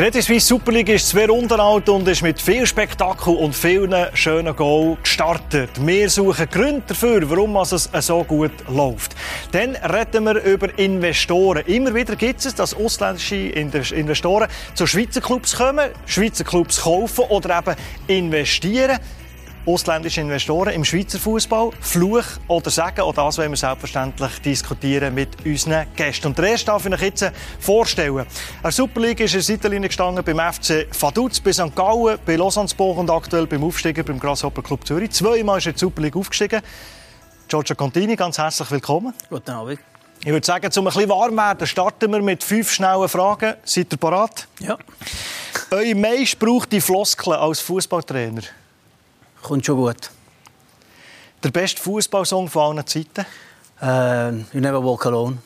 Credit Suisse Super League ist zwei Runden alt und ist mit viel Spektakel und vielen schönen Goals gestartet. Wir suchen Gründe dafür, warum es so gut läuft. Dann reden wir über Investoren. Immer wieder gibt es, dass ausländische Investoren zu Schweizer Clubs kommen, Schweizer Clubs kaufen oder eben investieren ausländische Investoren im Schweizer Fußball. Fluch oder Sagen, auch das wollen wir selbstverständlich diskutieren mit unseren Gästen. Und der erste darf ich euch jetzt vorstellen. Der Super League ist in der Seitenlinie gestanden beim FC Vaduz, bei St. Gallen, bei Lausanne-Sport und aktuell beim Aufsteiger beim Grasshopper Club Zürich. Zweimal ist er in die Super League aufgestiegen. Giorgio Contini, ganz herzlich willkommen. Guten Abend. Ich würde sagen, um ein bisschen warm werden, starten wir mit fünf schnellen Fragen. Seid ihr bereit? Ja. Euer meist braucht die Floskeln als Fußballtrainer? Kommt schon gut. Der beste Fußballsong von allen Zeiten? Äh, you Never Walk Alone.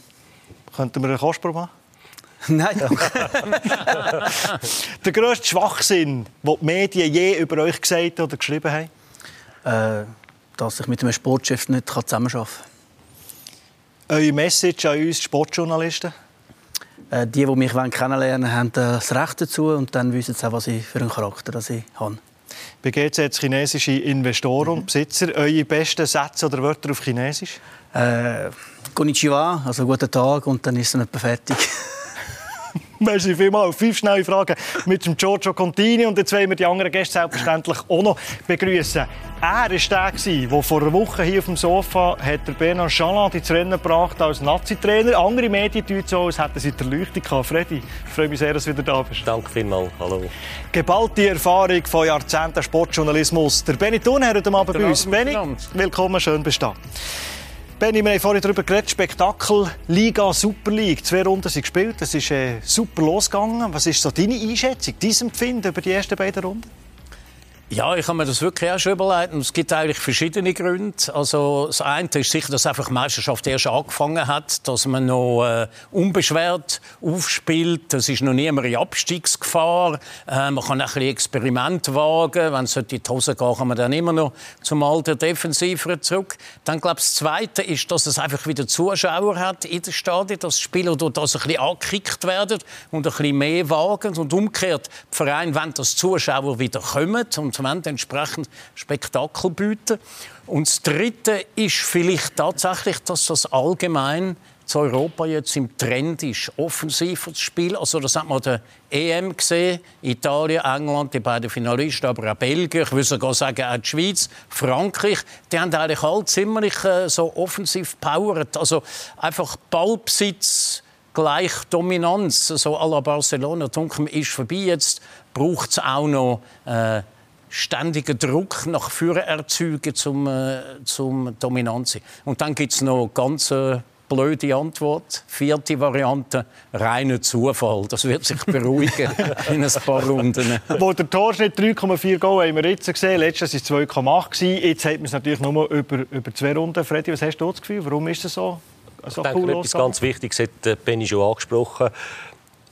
Könnten wir eine Kostprobe machen? Nein, danke. der grösste Schwachsinn, den die Medien je über euch gesagt oder geschrieben haben? Äh, dass ich mit einem Sportchef nicht zusammenarbeiten kann. Eure Message an uns Sportjournalisten? Äh, die, die mich kennenlernen wollen, haben das Recht dazu und dann wissen sie auch, was ich für einen Charakter ich habe. Bei GZ chinesische Investoren und Besitzer. Eure besten Sätze oder Wörter auf Chinesisch? Äh, Konnichiwa, also guten Tag und dann ist es etwa fertig. Merci vielmals. Fünf schnelle Fragen mit dem Giorgio Contini. Und jetzt wollen wir die anderen Gäste selbstverständlich auch noch begrüßen. Er war der, der vor einer Woche hier auf dem Sofa hat der Bernard Chaland ins Rennen gebracht als Nazi-Trainer. Andere Medien tun so, als hätten sie die Erleuchtung gehabt. Freddy, ich freue mich sehr, dass du wieder da bist. Danke vielmals. Hallo. Geballte Erfahrung von Jahrzehnten Sportjournalismus. Der Benny Thunherr heute Abend bei uns. Benny, willkommen, schön bist du da. Benni, wir haben vorhin darüber geredet, Spektakel, Liga, Super League. Zwei Runden sind gespielt, es ist äh, super losgegangen. Was ist so deine Einschätzung, dein Empfinden über die ersten beiden Runden? Ja, ich habe mir das wirklich schon überlegt. Und es gibt eigentlich verschiedene Gründe. Also, das eine ist sicher, dass einfach die Meisterschaft erst angefangen hat, dass man noch äh, unbeschwert aufspielt. Es ist noch niemand in Abstiegsgefahr. Äh, man kann ein bisschen Experiment wagen. Wenn es in die Hose geht, kann man dann immer noch zum alten Defensiver zurück. Dann, glaube ich, das Zweite ist, dass es einfach wieder Zuschauer hat in den Stadien, dass Spieler dort also ein bisschen angekickt werden und ein bisschen mehr wagen. Und umgekehrt, die Vereine wollen, dass die Zuschauer wieder kommen und und entsprechend Spektakel bieten. Und das Dritte ist vielleicht tatsächlich, dass das allgemein zu Europa jetzt im Trend ist, offensiver zu spielen. Also das hat man der EM gesehen, Italien, England, die beiden Finalisten, aber auch Belgien, ich würde sogar sagen auch die Schweiz, Frankreich, die haben eigentlich alle ziemlich äh, so offensiv powert. Also einfach Ballbesitz gleich Dominanz, so à la Barcelona. Dunkel ist vorbei. Jetzt braucht es auch noch äh, ständigen Druck nach vorne erzeugen, zum, äh, zum dominant sein. Und dann gibt es noch ganz äh, blöde Antwort. Vierte Variante, reiner Zufall. Das wird sich beruhigen in ein paar Runden. Wo der Torschnitt 3,4 Goal haben wir jetzt gesehen. Letztes war es 2,8. Jetzt hat man es natürlich nur über, über zwei Runden. Freddy, was hast du das Gefühl? Warum ist es so? so ich denke, cool etwas ganz Wichtiges hat äh, Benny schon angesprochen.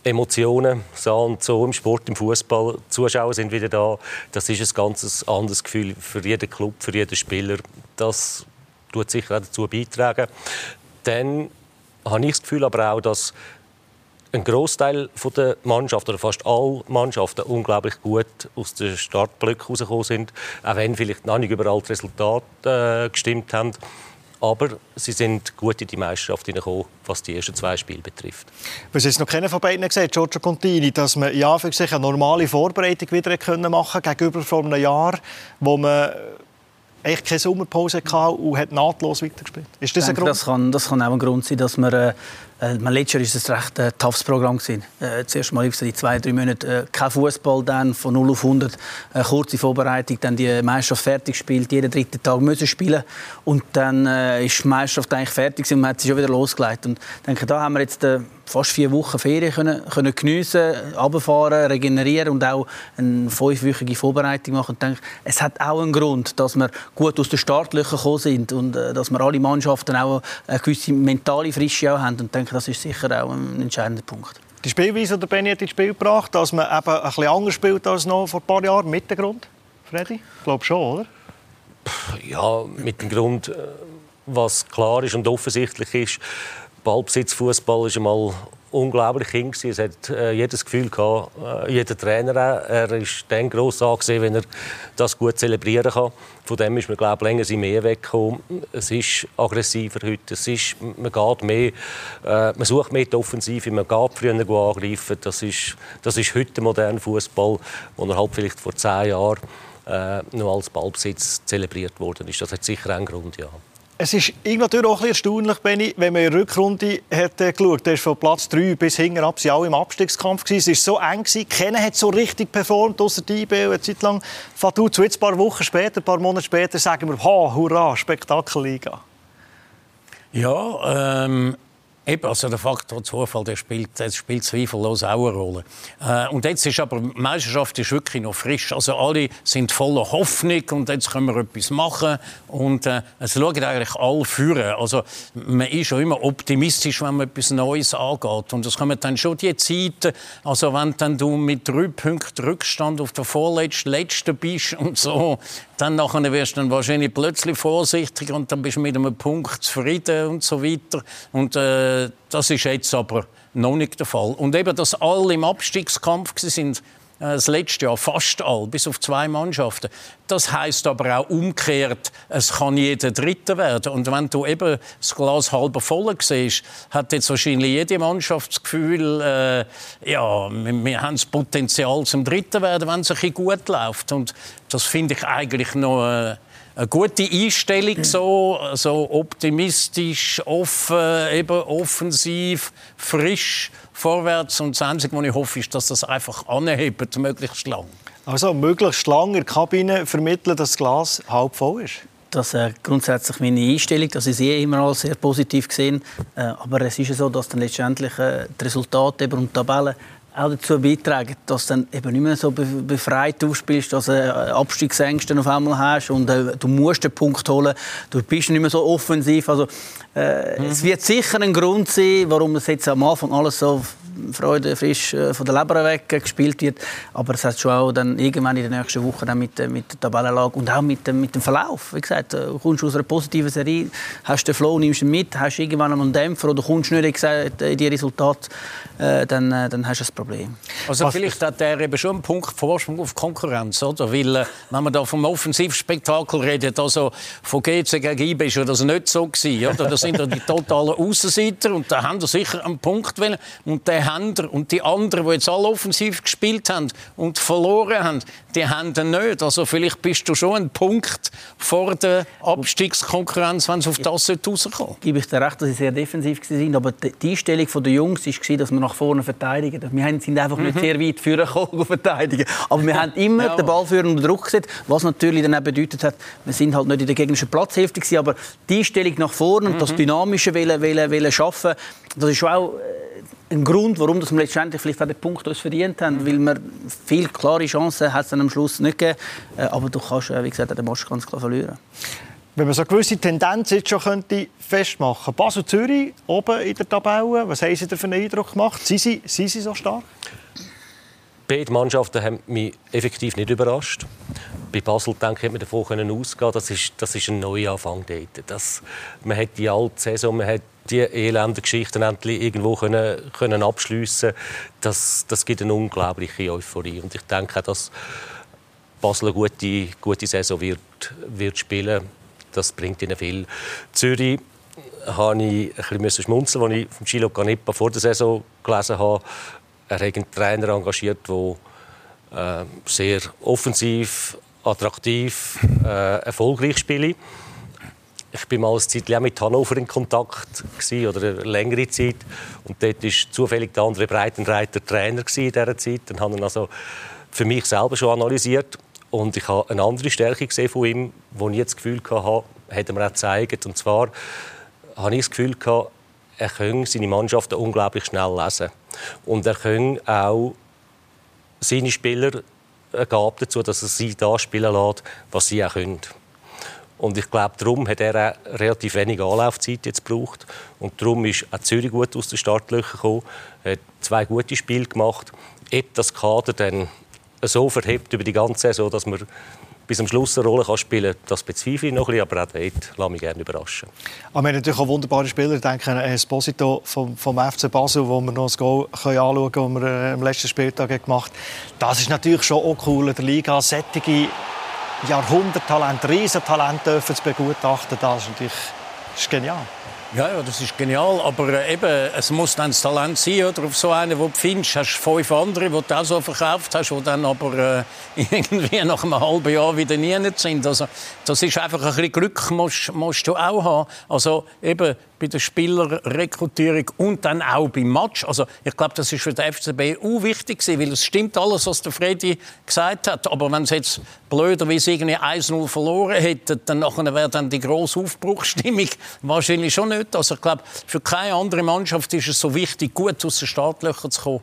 Emotionen, so und so im Sport, im Fußball. Zuschauer sind wieder da. Das ist ein ganz anderes Gefühl für jeden Club, für jeden Spieler. Das tut sicher auch dazu beitragen. Dann habe ich das Gefühl aber auch, dass ein Großteil der Mannschaft oder fast alle Mannschaften unglaublich gut aus den Startblöcken herausgekommen sind, auch wenn vielleicht noch nicht überall das Resultat äh, gestimmt haben. Aber sie sind gut in die Meisterschaft hineingekommen, was die ersten zwei Spiele betrifft. Was jetzt noch keiner von beiden gesagt, Giorgio Contini, dass man ja für sich eine normale Vorbereitung wieder machen konnte gegenüber vor einem Jahr, wo man eigentlich keine Sommerpause hatte und hat nahtlos weitergespielt. Ist das, denke, ein Grund? Das kann, das kann auch ein Grund sein, dass man äh, äh, letztes Jahr war es ein recht äh, toughes Programm. Äh, zuerst mal die zwei, drei Monate äh, kein Fußball, dann von 0 auf 100, äh, kurze Vorbereitung, dann die Meisterschaft fertig gespielt, jeden dritten Tag müssen spielen und dann äh, ist die Meisterschaft eigentlich fertig und man hat sie schon wieder losgelegt. Und ich denke, da haben wir jetzt äh, fast vier Wochen Ferien können, können geniessen, runterfahren, regenerieren und auch eine fünfwöchige Vorbereitung machen. Und denke, es hat auch einen Grund, dass wir gut aus den Startlöchern gekommen sind und äh, dass wir alle Mannschaften auch eine gewisse mentale Frische auch haben. Und denke, das ist sicher auch ein entscheidender Punkt. Die Spielweise, die Benny hat ins Spiel gebracht, dass man eben ein bisschen anders spielt als noch vor ein paar Jahren, mit dem Grund, Freddy? Ich glaube schon, oder? Ja, mit dem Grund, äh, was klar ist und offensichtlich ist, Ballbesitzfußball ist einmal unglaublich Kind. Es hat äh, jedes Gefühl gehabt, äh, jeder Trainer auch. Er ist dann gross angesehen, wenn er das gut zelebrieren kann. Von dem ist man, glaube ich, länger mehr weggekommen. Es ist aggressiver heute. Es ist, man geht mehr, äh, man sucht mehr die Offensive, man geht früher angreifen. Das ist, das ist heute moderner Fußball, wo er halt vielleicht vor zehn Jahren äh, noch als Ballbesitz zelebriert worden ist. Das hat sicher einen Grund, ja. Es ist natürlich auch ein erstaunlich, Benni, wenn man in der Rückrunde hat, äh, geschaut hat. von Platz 3 bis hinten ab, sie alle im Abstiegskampf gewesen. Es war so eng. Gewesen. Keiner hat so richtig performt, außer die IB eine Zeit lang. Fatu, zu jetzt ein paar Wochen später, ein paar Monate später, sagen wir, ha, hurra, Spektakelliga. Ja, ähm, Eben, also der Faktor Zufall der spielt, der spielt zweifellos auch eine Rolle. Äh, und jetzt ist aber die Meisterschaft ist wirklich noch frisch. Also alle sind voller Hoffnung und jetzt können wir etwas machen. Und äh, es schauen eigentlich alle führen. Also man ist schon immer optimistisch, wenn man etwas Neues angeht. Und das kommen dann schon die Zeiten, also wenn dann du mit drei Punkten Rückstand auf der vorletzten, letzten bist und so, dann nachher wirst du dann wahrscheinlich plötzlich vorsichtig und dann bist du mit einem Punkt zufrieden und so weiter. Und äh, das ist jetzt aber noch nicht der Fall. Und eben, dass alle im Abstiegskampf sind, das letzte Jahr fast all, bis auf zwei Mannschaften. Das heißt aber auch umgekehrt, es kann jeder Dritter werden. Und wenn du eben das Glas halb voll siehst, hat jetzt wahrscheinlich jede Mannschaft das Gefühl, äh, ja, wir, wir, haben das Potenzial zum Dritten werden, wenn es ein bisschen gut läuft. Und das finde ich eigentlich noch äh, eine gute Einstellung, so, so optimistisch, offen, eben offensiv, frisch vorwärts. Und das Einzige, was ich hoffe, ist, dass das einfach anhebt, möglichst lang. Also möglichst lang in der Kabine vermitteln, dass das Glas halb voll ist? Das ist äh, grundsätzlich meine Einstellung. Das ist eh immer als sehr positiv gesehen. Äh, aber es ist ja so, dass dann letztendlich äh, die Resultate und die Tabellen auch dazu beitragen, dass du dann eben nicht mehr so befreit aufspielst, dass du äh, Abstiegsängste auf einmal hast und äh, du musst den Punkt holen. Du bist nicht mehr so offensiv. Also, äh, mhm. Es wird sicher ein Grund sein, warum es jetzt am Anfang alles so Freude frisch äh, von der Leber weg gespielt wird. Aber es hat schon auch dann irgendwann in den nächsten Wochen dann mit, mit der Tabellenlage und auch mit, mit dem Verlauf. Wie gesagt, du kommst aus einer positiven Serie, hast den Flow, nimmst ihn mit, hast irgendwann einen Dämpfer oder kommst nicht gesagt, in die Resultate, äh, dann, äh, dann hast du ein Problem. Also Was vielleicht hat er eben schon einen Punkt Vorsprung auf Konkurrenz, oder? Weil, äh, wenn man da vom Offensivspektakel redet, also von GC gegen IB ist das nicht so gewesen, oder? Das sind die totalen Außenseiter und da haben sie sicher einen Punkt wollen. Und der Händler und die anderen, die jetzt alle offensiv gespielt haben und verloren haben, die haben den nicht. Also vielleicht bist du schon ein Punkt vor der Abstiegskonkurrenz, wenn es auf das rauskommt. Gebe ich dir recht, dass sie sehr defensiv waren, aber die Einstellung der Jungs war, dass wir nach vorne verteidigen. Wir sind einfach mhm. nicht sehr weit vorgekommen verteidigen. Aber wir haben immer ja. den Ballführer unter Druck gesetzt, was natürlich dann auch bedeutet hat, wir sind halt nicht in der gegnerischen Platzhälfte gewesen, aber die Einstellung nach vorne und das mhm. Dynamische wollen, wollen, wollen schaffen, das ist auch äh, ein Grund, warum wir letztendlich vielleicht auch den Punkt uns verdient haben, weil wir viel klare Chancen hat es am Schluss nicht gegeben. Äh, aber du kannst, äh, wie gesagt, den Match ganz klar verlieren. Wenn man so eine gewisse Tendenz jetzt schon könnte festmachen Basel-Zürich oben in der Tabelle, was haben Sie da für einen Eindruck gemacht? Sind Sie, sind Sie so stark? Beide Mannschaften haben mich effektiv nicht überrascht. Bei Basel denke ich, hat man davon ausgehen das ist, das ist ein Neuanfang dort. Das, man hat die alte Saison, man hat die elenden Geschichten endlich irgendwo können, können abschliessen das, das gibt eine unglaubliche Euphorie. Und ich denke, dass Basel eine gute, gute Saison wird, wird spielen Das bringt ihnen viel. Zürich habe ich ein bisschen schmunzeln, als ich von Gilo Canepa vor der Saison gelesen habe. Er hat einen Trainer engagiert, der äh, sehr offensiv, attraktiv, äh, erfolgreich spielt ich bin mal eine Zeit lang mit Hannover in Kontakt gewesen, oder eine längere Zeit und dort war zufällig der andere Breitenreiter Trainer in dieser Zeit. Dann habe ich also für mich selber schon analysiert und ich habe eine andere Stärke gesehen von ihm, wo ich jetzt das Gefühl hatte, hat er mir auch gezeigt. Und zwar habe ich das Gefühl gehabt, er könne seine Mannschaften unglaublich schnell lesen und er könne auch seine Spieler eine Gabe dazu, dass er sie da spielen lässt, was sie auch können. Und ich glaube, darum hat er auch relativ wenig Anlaufzeit jetzt gebraucht. Und darum ist auch Zürich gut aus den Startlöchern gekommen, hat zwei gute Spiele gemacht. Ob das Kader dann so verhebt über die ganze Saison, dass man bis am Schluss eine Rolle spielen kann, das bezweifle ich noch ein bisschen, aber auch dort lasse mich gerne überraschen. Aber wir haben natürlich auch wunderbare Spieler. Ich denke an Esposito vom, vom FC Basel, wo wir noch das Goal können anschauen können, das wir äh, am letzten Spieltag gemacht haben. Das ist natürlich schon auch cool in der Liga. Sättige Jahrhunderttalent, Riesentalent dürfen zu begutachten. Das ist natürlich das ist genial. Ja, ja, das ist genial, aber äh, eben, es muss dann das Talent sein, oder? Auf so einen, wo du findest, hast du fünf andere, die du auch so verkauft hast, die dann aber äh, irgendwie nach einem halben Jahr wieder nie sind. Also, das ist einfach ein bisschen Glück, musst, musst du auch haben. Also eben, bei der Spielerrekrutierung und dann auch beim Match. Also ich glaube, das ist für den FCB auch wichtig gewesen, weil es stimmt alles, was der Freddy gesagt hat. Aber wenn sie jetzt blöderweise irgendwie 1-0 verloren hätten, dann wäre dann die grosse Aufbruchstimmung wahrscheinlich schon nicht. Also ich glaube, für keine andere Mannschaft ist es so wichtig, gut aus den Startlöchern zu kommen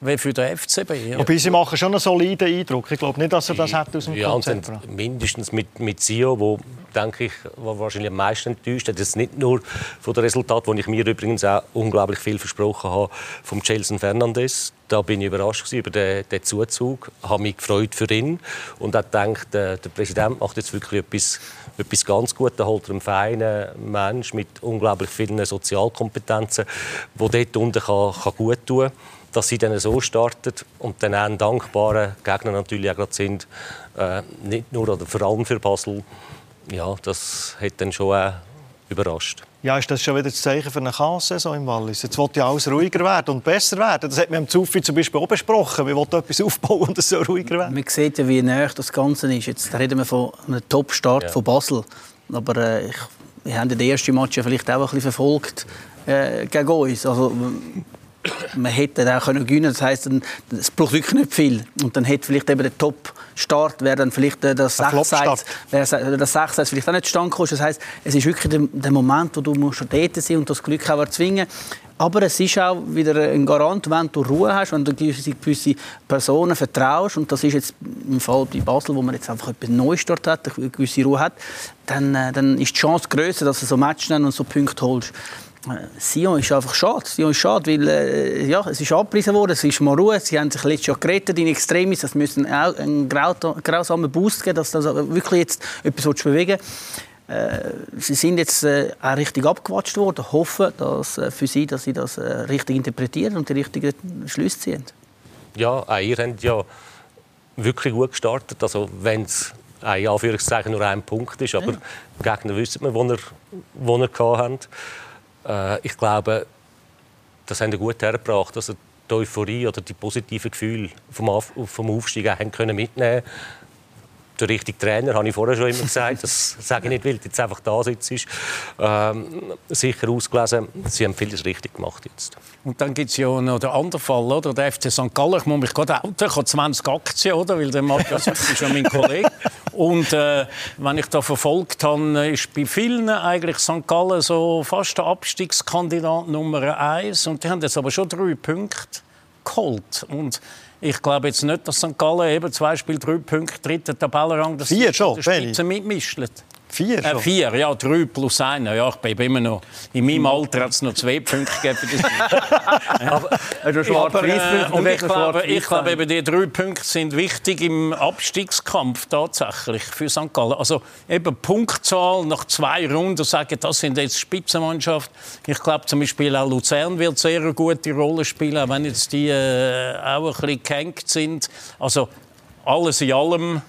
wie für den FCB. Ja. Wobei sie machen schon einen soliden Eindruck. Ich glaube nicht, dass er das hat aus dem ja, Konzept. mindestens mit, mit Sio, wo denke ich, war wahrscheinlich am meisten enttäuscht. Das ist nicht nur von dem Resultat, wo ich mir übrigens auch unglaublich viel versprochen habe vom Chelsea Fernandes. Da bin ich überrascht über den, den Zuzug, habe mich gefreut für ihn und habe gedacht, der, der Präsident macht jetzt wirklich etwas, etwas ganz gut. Da holt er einen feinen Mensch mit unglaublich vielen Sozialkompetenzen, der dort unten kann, kann gut tun kann dass sie dann so startet und dann auch ein dankbarer Gegner natürlich auch sind, äh, nicht nur oder vor allem für Basel. Ja, das hat dann schon auch überrascht. Ja, ist das schon wieder das Zeichen für eine Chaos-Saison im Wallis? Jetzt wird ja alles ruhiger werden und besser werden. Das hat man im Zufi zum Beispiel auch besprochen. Wir wollen etwas aufbauen und es soll ruhiger werden. Man sieht ja, wie näher das Ganze ist. Jetzt reden wir von einem Top-Start ja. von Basel. Aber äh, ich, wir haben den ersten Match ja vielleicht auch ein bisschen verfolgt äh, gegen uns. Also, man hätte auch können gewinnen Das heißt, es braucht wirklich nicht viel. Und dann hätte vielleicht eben der Top-Start, wäre dann vielleicht das 6 das 6 vielleicht auch nicht stand Das heißt, es ist wirklich der, der Moment, wo du musst dort sein und das Glück auch erzwingen. Aber es ist auch wieder ein Garant, wenn du Ruhe hast, wenn du gewisse, gewisse Personen vertraust. Und das ist jetzt im Fall bei Basel, wo man jetzt einfach einen Neustart hat, eine gewisse Ruhe hat, dann, äh, dann ist die Chance größer, dass du so Matches und so Punkte holst. Sion ist einfach schade. Sion ist schade, weil äh, ja, es ist abgepriesen worden, es ist mal Ruhe. Sie haben sich letztes Jahr gerettet in Extremis. Das müssen auch einen grausamen Boost geben, dass das wirklich jetzt etwas bewegen äh, Sie sind jetzt äh, auch richtig abgewatscht worden. Ich hoffe dass, äh, für Sie, dass Sie das äh, richtig interpretieren und die richtigen Schlüsse ziehen. Ja, auch ihr habt ja wirklich gut gestartet. Also, wenn es ein Anführungszeichen nur ein Punkt ist, aber ja. Gegner wissen wir, wo er, wo er hat. Äh, ich glaube, das haben wir gut hergebracht, dass also die Euphorie oder die positiven Gefühle vom, vom Aufstieg haben können der richtige Trainer, habe ich vorher schon immer gesagt. Das sage ich nicht, weil jetzt einfach da sitzt. Ähm, sicher ausgelesen. Sie haben vieles richtig gemacht jetzt. Und dann gibt es ja noch den anderen Fall, oder? Der FC St. Gallen. Ich muss mich gerade outen. Ich habe 20 Aktien, oder? Weil der Matthias ist ja mein Kollege. Und äh, wenn ich da verfolgt habe, ist bei vielen eigentlich St. Gallen so fast der Abstiegskandidat Nummer eins. Und die haben jetzt aber schon drei Punkte geholt. Und ich glaube jetzt nicht, dass St. Gallen eben zwei Spiele, drei Punkte, dritter Tabellenrang, das Vier schon, Spitze mitmischt. Vier äh, vier, ja, drei plus einer. Ja, ich bin immer noch... In meinem Alter hat es noch zwei Punkte gegeben. aber, also schwarz aber, äh, und ich glaube, ich glaube eben, die drei Punkte sind wichtig im Abstiegskampf tatsächlich für St. Gallen. Also eben Punktzahl nach zwei Runden sagen, das sind jetzt Spitzenmannschaft. Ich glaube zum Beispiel auch Luzern wird sehr eine gute Rolle spielen, auch wenn jetzt die äh, auch ein bisschen gehängt sind. Also alles in allem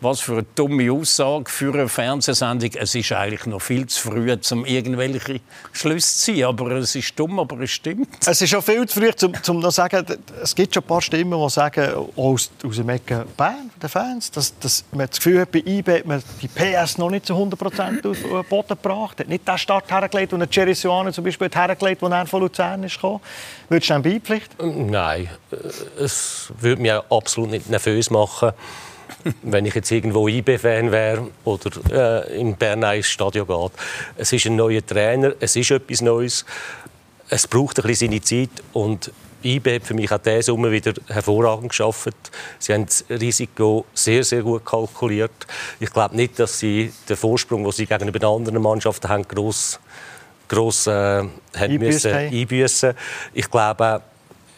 was für eine dumme Aussage für eine Fernsehsendung. Es ist eigentlich noch viel zu früh, um irgendwelche Schlüsse zu ziehen. Aber es ist dumm, aber es stimmt. Es ist schon viel zu früh, um, um zu sagen, es gibt schon ein paar Stimmen, die sagen, aus, aus dem Ecke Bern, den Fans, dass, dass man das Gefühl hat, bei IB hat man die PS noch nicht zu 100% auf den Boden gebracht. Hat nicht den Start hergelegt, den Jerry Suano zum Beispiel hergelegt, als er von Luzern ist gekommen. Würdest du dem beipflichten? Nein, es würde mich absolut nicht nervös machen wenn ich jetzt irgendwo IB-Fan wäre oder äh, in Bern ins Stadion geht. Es ist ein neuer Trainer, es ist etwas Neues. Es braucht ein bisschen seine Zeit und IB hat für mich auch diesen Sommer wieder hervorragend geschafft. Sie haben das Risiko sehr, sehr gut kalkuliert. Ich glaube nicht, dass sie den Vorsprung, den sie gegenüber den anderen Mannschaften haben, gross, gross äh, haben müssen einbüßen. Ich glaube,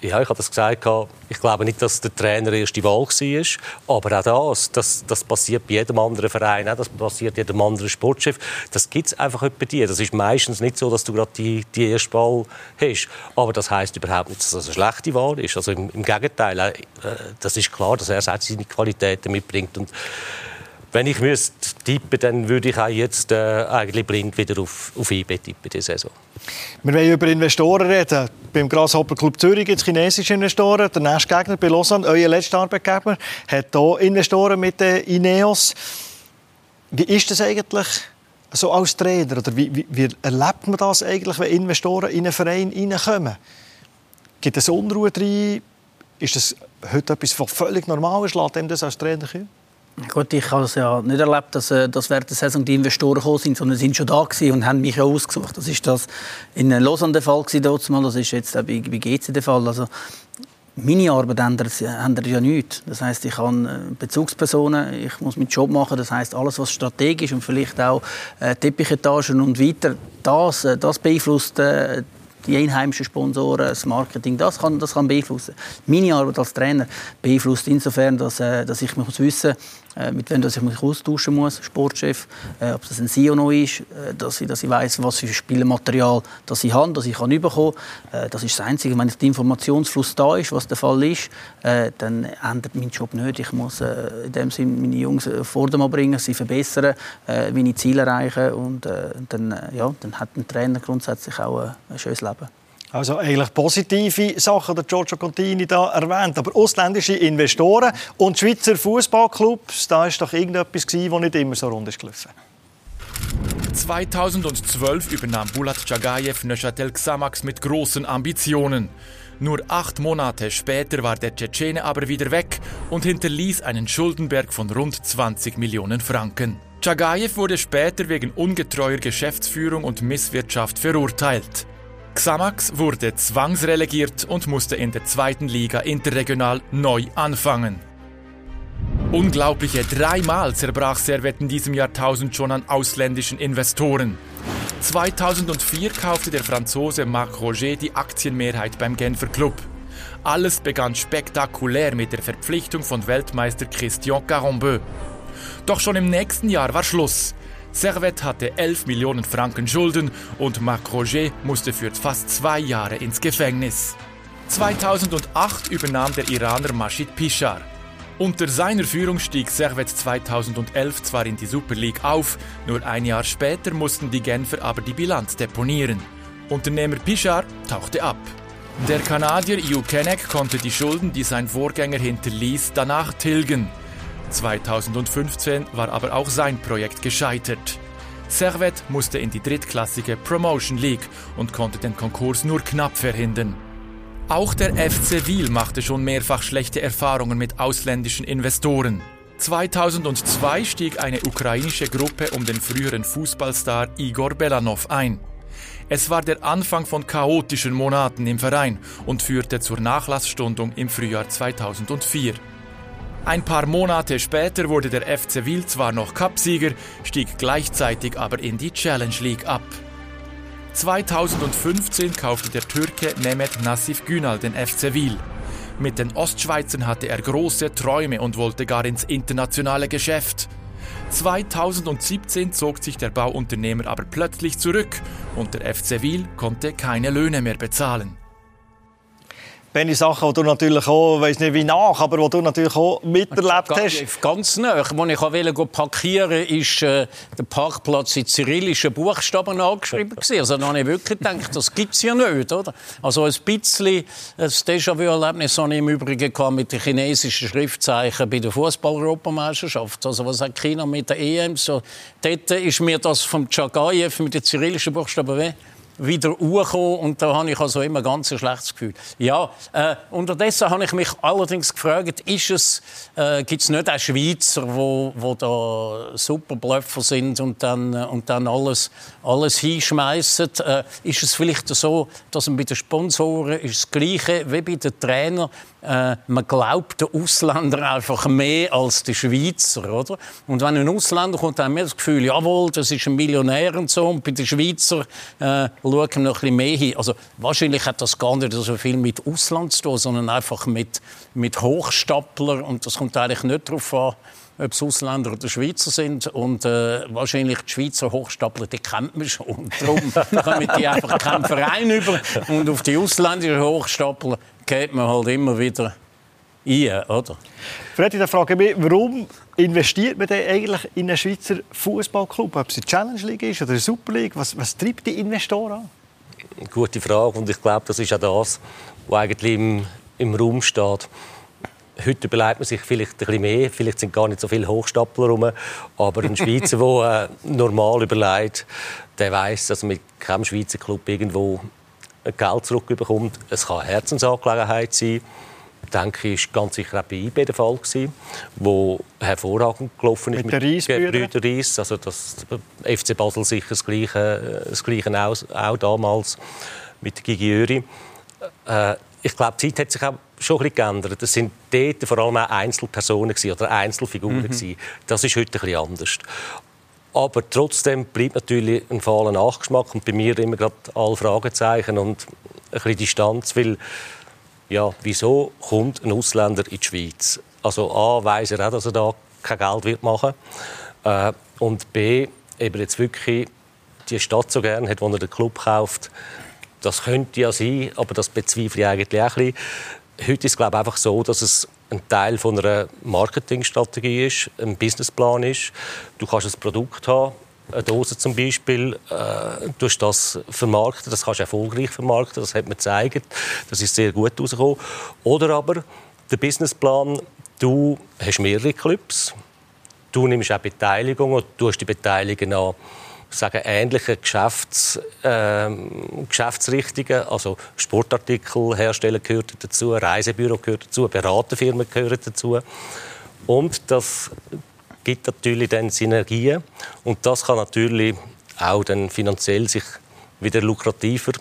Ja, ich habe das gesagt. Ich glaube nicht, dass der Trainer erste Wahl war. Aber auch das, das, das passiert bei jedem anderen Verein, das passiert jedem anderen Sportchef. Das gibt es einfach bei dir. Das ist meistens nicht so, dass du gerade die, die erste Wahl hast. Aber das heißt überhaupt nicht, dass das eine schlechte Wahl ist. Also im, im Gegenteil, äh, das ist klar, dass er seine Qualitäten mitbringt. Und wenn ich müsste tippen, dann würde ich auch jetzt äh, eigentlich blind wieder auf, auf IB tippen diese Saison. Wir wollen über Investoren reden. Beim Grasshopper Club Zürich gibt es chinesische Investoren. Der nächste Gegner bei Lausanne, euer letzter Arbeitgeber, hat hier Investoren mit den Ineos. Wie ist das eigentlich so als Trainer? Oder wie, wie, wie erlebt man das eigentlich, wenn Investoren in einen Verein hineinkommen? Gibt es Unruhe drin? Ist das heute etwas, was völlig normal ist? Lässt das als Trainer kommen? Gut, ich habe es ja nicht erlebt, dass, äh, dass während der Saison die Investoren gekommen sind, sondern sie sind schon da und haben mich ausgesucht. Das ist das in Lausanne der Fall gewesen, das ist jetzt bei, bei GC der Fall. Also, meine Arbeit ändert, ändert ja nichts. Das heißt, ich habe äh, Bezugspersonen, ich muss meinen Job machen. Das heißt, alles, was strategisch und vielleicht auch äh, Teppichetagen und weiter, das, äh, das beeinflusst äh, die einheimischen Sponsoren, das Marketing, das kann, das kann beeinflussen. Meine Arbeit als Trainer beeinflusst insofern, dass, äh, dass ich muss wissen mit wem dass ich mich austauschen muss, Sportchef, äh, ob das ein CEO noch ist, äh, dass ich, dass ich weiß, was für Spielmaterial das ich habe, das ich kann bekommen kann. Äh, das ist das Einzige. Wenn der Informationsfluss da ist, was der Fall ist, äh, dann ändert mein Job nicht. Ich muss äh, in dem Sinne meine Jungs vor dem bringen, sie verbessern, meine Ziele erreichen und dann, ja, dann hat ein Trainer grundsätzlich auch ein schönes Leben. Also eigentlich positive Sachen, der Giorgio Contini da erwähnt. Aber ausländische Investoren und Schweizer Fußballclubs, da ist doch irgendetwas gewesen, das nicht immer so rund ist gelaufen. 2012 übernahm Bulat Chagayev Neuchâtel Xamax mit großen Ambitionen. Nur acht Monate später war der Tschetschene aber wieder weg und hinterließ einen Schuldenberg von rund 20 Millionen Franken. Chagayev wurde später wegen ungetreuer Geschäftsführung und Misswirtschaft verurteilt. Xamax wurde zwangsrelegiert und musste in der zweiten Liga interregional neu anfangen. Unglaubliche dreimal zerbrach Servet in diesem Jahrtausend schon an ausländischen Investoren. 2004 kaufte der Franzose Marc Roger die Aktienmehrheit beim Genfer Club. Alles begann spektakulär mit der Verpflichtung von Weltmeister Christian Carambeu. Doch schon im nächsten Jahr war Schluss. Servet hatte 11 Millionen Franken Schulden und Marc Roger musste für fast zwei Jahre ins Gefängnis. 2008 übernahm der Iraner Mashid Pishar. Unter seiner Führung stieg Servet 2011 zwar in die Super League auf, nur ein Jahr später mussten die Genfer aber die Bilanz deponieren. Unternehmer Pishar tauchte ab. Der Kanadier Hugh Kenneck konnte die Schulden, die sein Vorgänger hinterließ, danach tilgen. 2015 war aber auch sein Projekt gescheitert. Servet musste in die drittklassige Promotion League und konnte den Konkurs nur knapp verhindern. Auch der FC Wiel machte schon mehrfach schlechte Erfahrungen mit ausländischen Investoren. 2002 stieg eine ukrainische Gruppe um den früheren Fußballstar Igor Belanov ein. Es war der Anfang von chaotischen Monaten im Verein und führte zur Nachlassstundung im Frühjahr 2004. Ein paar Monate später wurde der FC Wiel zwar noch Cupsieger, stieg gleichzeitig aber in die Challenge League ab. 2015 kaufte der Türke Mehmet Nassif Günal den FC Wiel. Mit den Ostschweizern hatte er große Träume und wollte gar ins internationale Geschäft. 2017 zog sich der Bauunternehmer aber plötzlich zurück und der FC Wiel konnte keine Löhne mehr bezahlen. Benny, Sachen, die du natürlich auch, weiß nicht wie nach, aber die du natürlich auch miterlebt hast. Ganz nah. Als ich wollte parkieren ist äh, der Parkplatz in zyrillischen Buchstaben angeschrieben. Also da habe ich wirklich gedacht, das gibt es ja nicht. Oder? Also ein bisschen ein Déjà-vu-Erlebnis habe ich im Übrigen mit den chinesischen Schriftzeichen bei der Fußball-Europameisterschaft. Also was hat China mit der EM? So, dort ist mir das vom Chagayev mit den zyrillischen Buchstaben weh wieder hochgekommen und da habe ich also immer ganz ein schlechtes Gefühl. Ja, äh, unterdessen habe ich mich allerdings gefragt, ist es, äh, gibt es nicht auch Schweizer, wo, wo da super Blöffer sind und dann, äh, und dann alles, alles hinschmeißen? Äh, ist es vielleicht so, dass man bei den Sponsoren ist das Gleiche wie bei den Trainern, äh, man glaubt den Ausländer einfach mehr als den Schweizer, oder? Und wenn ein Ausländer kommt, dann haben wir das Gefühl, jawohl, das ist ein Millionär und so, und bei den Schweizer äh, schauen wir noch ein bisschen mehr hin. Also wahrscheinlich hat das gar nicht so viel mit Ausland zu tun, sondern einfach mit, mit Hochstapler und das kommt eigentlich nicht darauf an, ob es Ausländer oder Schweizer sind. Und äh, wahrscheinlich die Schweizer Hochstapler, die kennt man schon. Und darum kommen die einfach keinen Verein über. Und auf die ausländischen Hochstapler geht man halt immer wieder ein, oder? Freddy, da frage ich mich, warum investiert man denn eigentlich in einen Schweizer Fußballclub? Ob es die Challenge League ist oder die Super League? Was, was treibt die Investoren an? Gute Frage. Und ich glaube, das ist auch das, was eigentlich im, im Raum steht. Heute überlegt man sich vielleicht ein bisschen mehr. Vielleicht sind gar nicht so viele Hochstapler rum. Aber ein Schweizer, der äh, normal überlegt, der weiß, dass er mit keinem Schweizer Club irgendwo Geld zurückbekommt. Es kann eine Herzensangelegenheit sein. Ich denke, war ganz sicher auch bei IB der Fall, gewesen, wo hervorragend gelaufen ist mit, mit den Brüder Reis. Also das FC Basel sicher das Gleiche, das Gleiche auch, auch damals mit Gigi Jöri. Äh, ich glaube, die Zeit hat sich auch schon ein bisschen geändert. Das sind dort vor allem auch Einzelpersonen oder Einzelfiguren. Mhm. Das ist heute ein bisschen anders. Aber trotzdem bleibt natürlich ein fahler Nachgeschmack und bei mir immer gerade alle Fragezeichen und ein bisschen Distanz, weil ja, wieso kommt ein Ausländer in die Schweiz? Also A, weiss er auch, dass er da kein Geld wird machen äh, und B, eben jetzt wirklich die Stadt so gerne hat, wo er den Club kauft, das könnte ja sein, aber das bezweifle ich eigentlich auch ein bisschen. Heute ist es glaube ich, einfach so, dass es ein Teil von einer Marketingstrategie ist, ein Businessplan ist. Du kannst ein Produkt haben, eine Dose zum Beispiel, äh, du das vermarkten, das kannst du erfolgreich vermarkten, das hat man gezeigt, das ist sehr gut rausgekommen. Oder aber der Businessplan, du hast mehrere Clubs, du nimmst auch Beteiligung und du hast die Beteiligung an sagen, ähnliche Geschäfts, äh, Geschäftsrichtungen. Also Sportartikelhersteller gehört dazu, Reisebüro gehört dazu, Beraterfirmen gehören dazu. Und das gibt natürlich dann Synergien. Und das kann natürlich auch dann finanziell sich wieder lukrativer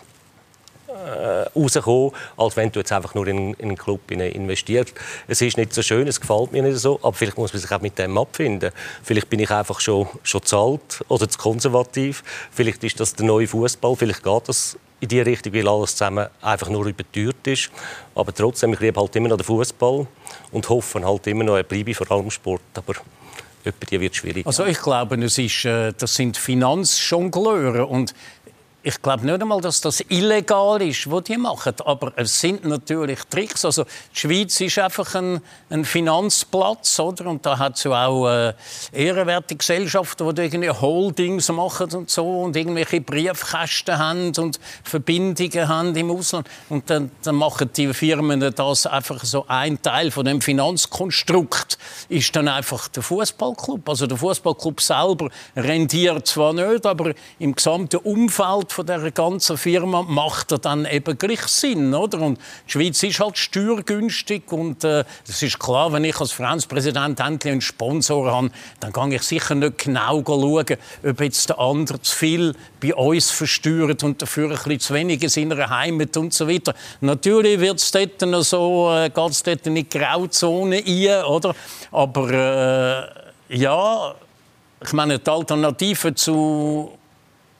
äh, rauskommen, als wenn du jetzt einfach nur in, in einen Club investierst. Es ist nicht so schön, es gefällt mir nicht so, aber vielleicht muss man sich auch mit dem abfinden. Vielleicht bin ich einfach schon, schon zu alt oder zu konservativ. Vielleicht ist das der neue Fußball, vielleicht geht das in die Richtung, weil alles zusammen einfach nur überteuert ist. Aber trotzdem, ich liebe halt immer noch den Fußball und hoffe halt immer noch, er bleibe vor allem Sport. Aber die wird schwierig. Also ich glaube, es ist, äh, das sind Finanzjongleure und ich glaube nicht einmal, dass das illegal ist, was die machen. Aber es sind natürlich Tricks. Also die Schweiz ist einfach ein, ein Finanzplatz, oder? Und da hat es ja auch äh, ehrenwerte Gesellschaften, die irgendwie Holdings machen und so und irgendwelche Briefkästen haben und Verbindungen haben im Ausland. Und dann, dann machen die Firmen das einfach so ein Teil von dem Finanzkonstrukt ist dann einfach der Fußballclub. Also der Fußballclub selber rendiert zwar nicht, aber im gesamten Umfeld von der ganzen Firma macht er dann eben gleich Sinn, oder? Und die Schweiz ist halt steuergünstig und äh, es ist klar, wenn ich als Finanzpräsident endlich einen Sponsor habe, dann kann ich sicher nicht genau schauen, ob jetzt der andere zu viel bei uns versteuert und dafür ein bisschen zu wenig in seiner Heimat und so weiter. Natürlich wird es dort noch so, äh, geht es dort in die Grauzone ein, oder? Aber äh, ja, ich meine, die Alternative zu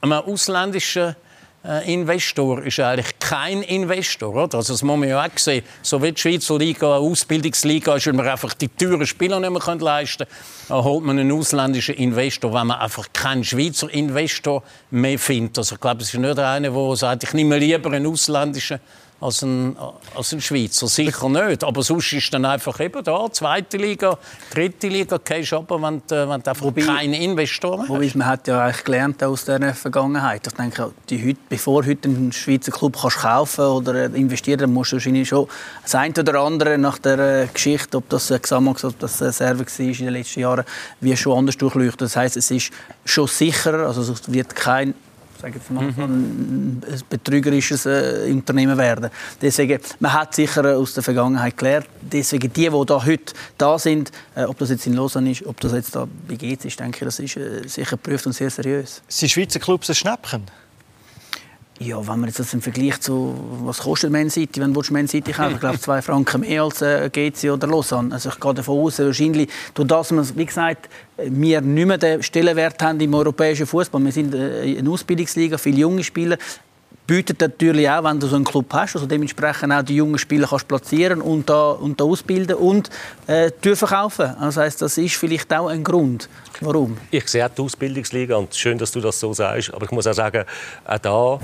ein ausländischer äh, Investor ist eigentlich kein Investor. Oder? Also das muss man ja auch sehen. So wie die Schweizer Liga eine Ausbildungsliga ist, weil man einfach die teuren Spieler nicht mehr leisten kann, holt man einen ausländischen Investor, wenn man einfach keinen Schweizer Investor mehr findet. Also ich glaube, es ist nicht einer, der sagt, ich nehme lieber einen ausländischen als ein, als ein Schweizer. Sicher nicht. Aber sonst ist dann einfach eben da, zweite Liga, dritte Liga, gehst aber, wenn, du, wenn du einfach wobei, keine Investoren wobei, hast. Man hat ja eigentlich gelernt aus der Vergangenheit. Ich denke, die heute, bevor du heute einen Schweizer Club kannst kaufen oder investieren dann musst du wahrscheinlich schon das eine oder andere nach der Geschichte, ob das Xamax, ob das Server war in den letzten Jahren, wie schon anders durchleuchten. Das heißt, es ist schon sicherer, also es wird kein sage jetzt mal, mhm. ein betrügerisches äh, Unternehmen werden. Deswegen, man hat sicher aus der Vergangenheit gelernt. Deswegen die, die da heute da sind, äh, ob das jetzt in Lausanne ist, ob das jetzt da bei GZ ist, denke ich, das ist äh, sicher geprüft und sehr seriös. Sind Schweizer Clubs ein Schnäppchen? Ja, wenn man jetzt das im Vergleich zu, was kostet Man City, wenn du Man City kaufen, ich glaube zwei Franken mehr als äh, GC oder Lausanne. Also ich gehe davon aus, wahrscheinlich durch das, wir, wie gesagt, wir nicht mehr den Stellenwert haben im europäischen Fußball. Wir sind äh, eine Ausbildungsliga, viele junge Spieler bietet natürlich auch, wenn du so einen Club hast, also dementsprechend auch die jungen Spieler kannst platzieren und da, und da ausbilden und äh, verkaufen. Also heißt, das ist vielleicht auch ein Grund. Warum? Ich sehe die Ausbildungsliga und schön, dass du das so sagst, aber ich muss auch sagen, auch da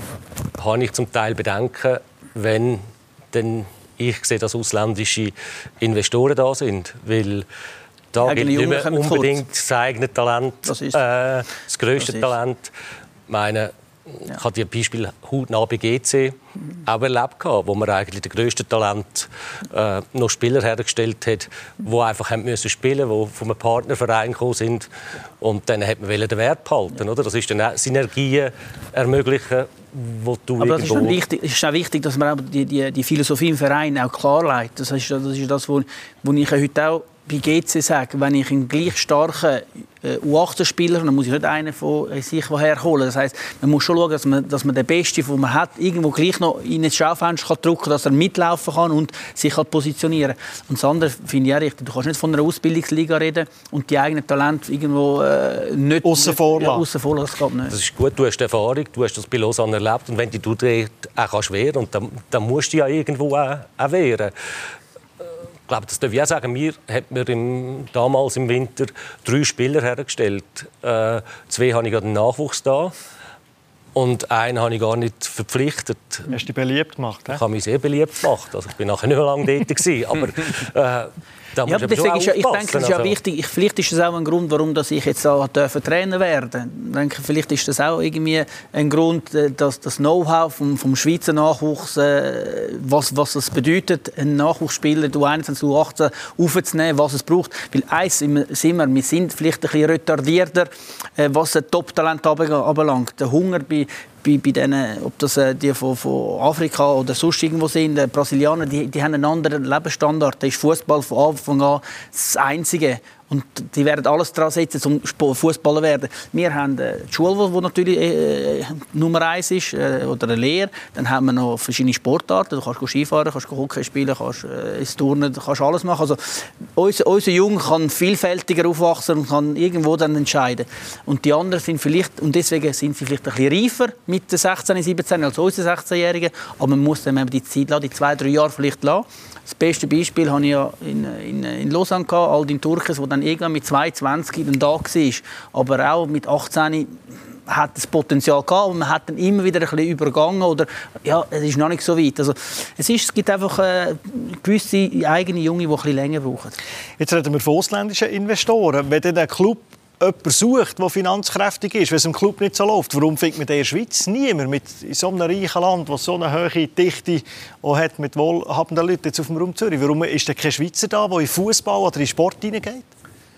habe ich zum Teil Bedenken, wenn denn ich sehe, dass ausländische Investoren da sind, weil da gibt nicht mehr unbedingt das eigene Talent, das, äh, das größte das Talent. Meine, ja. Ich habe die Beispiel hautnah bei GC auch erlebt, wo man eigentlich das grösste Talent äh, noch Spieler hergestellt hat, die einfach haben müssen spielen mussten, die von einem Partnerverein gekommen sind. Und dann hat man den Wert behalten. Oder? Das ist dann auch Synergien ermöglichen, wo du Aber das ist, wichtig, ist auch wichtig, dass man auch die, die, die Philosophie im Verein auch klarlegt. Das ist das, ist das wo, wo ich heute auch bei GC sagen, wenn ich einen gleich starken äh, U18-Spieler, dann muss ich nicht einen von äh, sich woher holen. Das heißt, man muss schon schauen, dass man, dass man den Besten, den man hat, irgendwo gleich noch in ein Schaufenster drücken kann, dass er mitlaufen kann und sich kann positionieren Und das andere finde ich auch richtig. Du kannst nicht von einer Ausbildungsliga reden und die eigenen Talente irgendwo äh, nicht außen vor ja, Das geht nicht. Das ist gut, du hast Erfahrung, du hast das bei Lausanne erlebt und wenn du dich auch kannst wehren und dann, dann musst du ja irgendwo auch, auch wehren ich glaube, das darf ich auch sagen. Wir haben im, damals im Winter drei Spieler hergestellt. Äh, zwei habe ich den Nachwuchs da. Und einen habe ich gar nicht verpflichtet. Hast du dich beliebt gemacht? Ich habe mich sehr beliebt gemacht. Also ich bin nachher nicht mehr lange dort. aber äh, da ja, deswegen ist ja, ich denke, das ist ja wichtig. Ich, vielleicht ist das auch ein Grund, warum dass ich jetzt auch Trainer werden Ich denke, vielleicht ist das auch irgendwie ein Grund, äh, dass das Know-how vom, vom Schweizer Nachwuchs, äh, was, was es bedeutet, einen Nachwuchsspieler du 21, du 18 aufzunehmen, was es braucht. Weil eins sind wir, wir sind vielleicht ein bisschen retardierter, äh, was ein Top-Talent anbelangt. Der Hunger bei, bei, bei denen, ob das äh, die von, von, Afrika oder sonst irgendwo sind, äh, Brasilianer, die, die haben einen anderen Lebensstandard. Da ist Fußball von Anfang an das Einzige. Und die werden alles daran setzen, um Fußballer zu werden. Wir haben äh, die Schule, die natürlich äh, Nummer eins ist, äh, oder eine Lehre. Dann haben wir noch verschiedene Sportarten. Du kannst Skifahren, kannst Hockey spielen, kannst äh, ins Turnen, kannst alles machen. Also, unser, unser Junge kann vielfältiger aufwachsen und kann irgendwo dann entscheiden. Und die anderen sind vielleicht, und deswegen sind sie vielleicht ein bisschen reifer mit den 16, 17 als unsere 16-Jährigen. Aber man muss dann die Zeit lassen, die zwei, drei Jahre vielleicht lassen. Das beste Beispiel hatte ich ja in, in, in Lausanne, Aldin Turkes, der dann irgendwann mit 22 dann da war. Aber auch mit 18 hat das Potenzial gehabt und man hat dann immer wieder ein bisschen übergangen oder ja, es ist noch nicht so weit. Also es, ist, es gibt einfach äh, gewisse eigene Junge, die ein bisschen länger brauchen. Jetzt reden wir von ausländischen Investoren. Wenn der Club jemanden sucht, der finanzkräftig ist, wenn es im Club nicht so läuft, warum findet man in der Schweiz niemand mit in so einem reichen Land, das so eine hohe Dichte hat mit wohlhabenden Leuten jetzt auf dem Raum Zürich? Warum ist denn kein Schweizer da, der in Fußball oder in Sport hineingeht?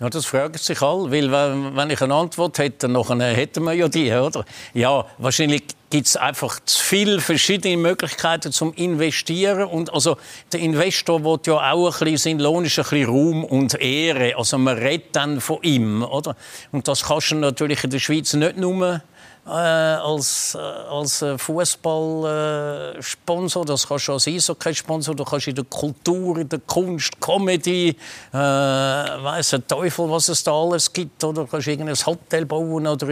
Ja, das fragen sich alle, weil wenn ich eine Antwort hätte, dann hätten wir ja die, oder? Ja, wahrscheinlich gibt es einfach zu viele verschiedene Möglichkeiten zum Investieren und also der Investor will ja auch ein bisschen, sein Lohn ist ein bisschen Ruhm und Ehre, also man redet dann von ihm, oder? Und das kannst du natürlich in der Schweiz nicht nur als, äh, als äh, Fußballsponsor, das kannst du als Eishockey-Sponsor, du kannst in der Kultur, in der Kunst, Comedy, äh, weiss der Teufel, was es da alles gibt, oder du kannst irgendein Hotel bauen oder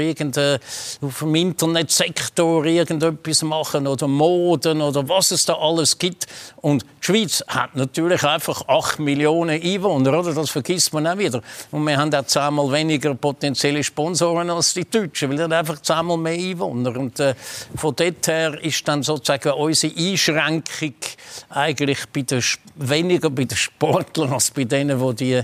auf dem Internetsektor irgendetwas machen oder Moden oder was es da alles gibt. Und die Schweiz hat natürlich einfach 8 Millionen Einwohner, oder? das vergisst man auch wieder. Und wir haben auch zehnmal weniger potenzielle Sponsoren als die Deutschen, weil einfach zehnmal mehr Einwohner. Und äh, von dort her ist dann sozusagen unsere Einschränkung eigentlich bei den, weniger bei den Sportlern als bei denen, die die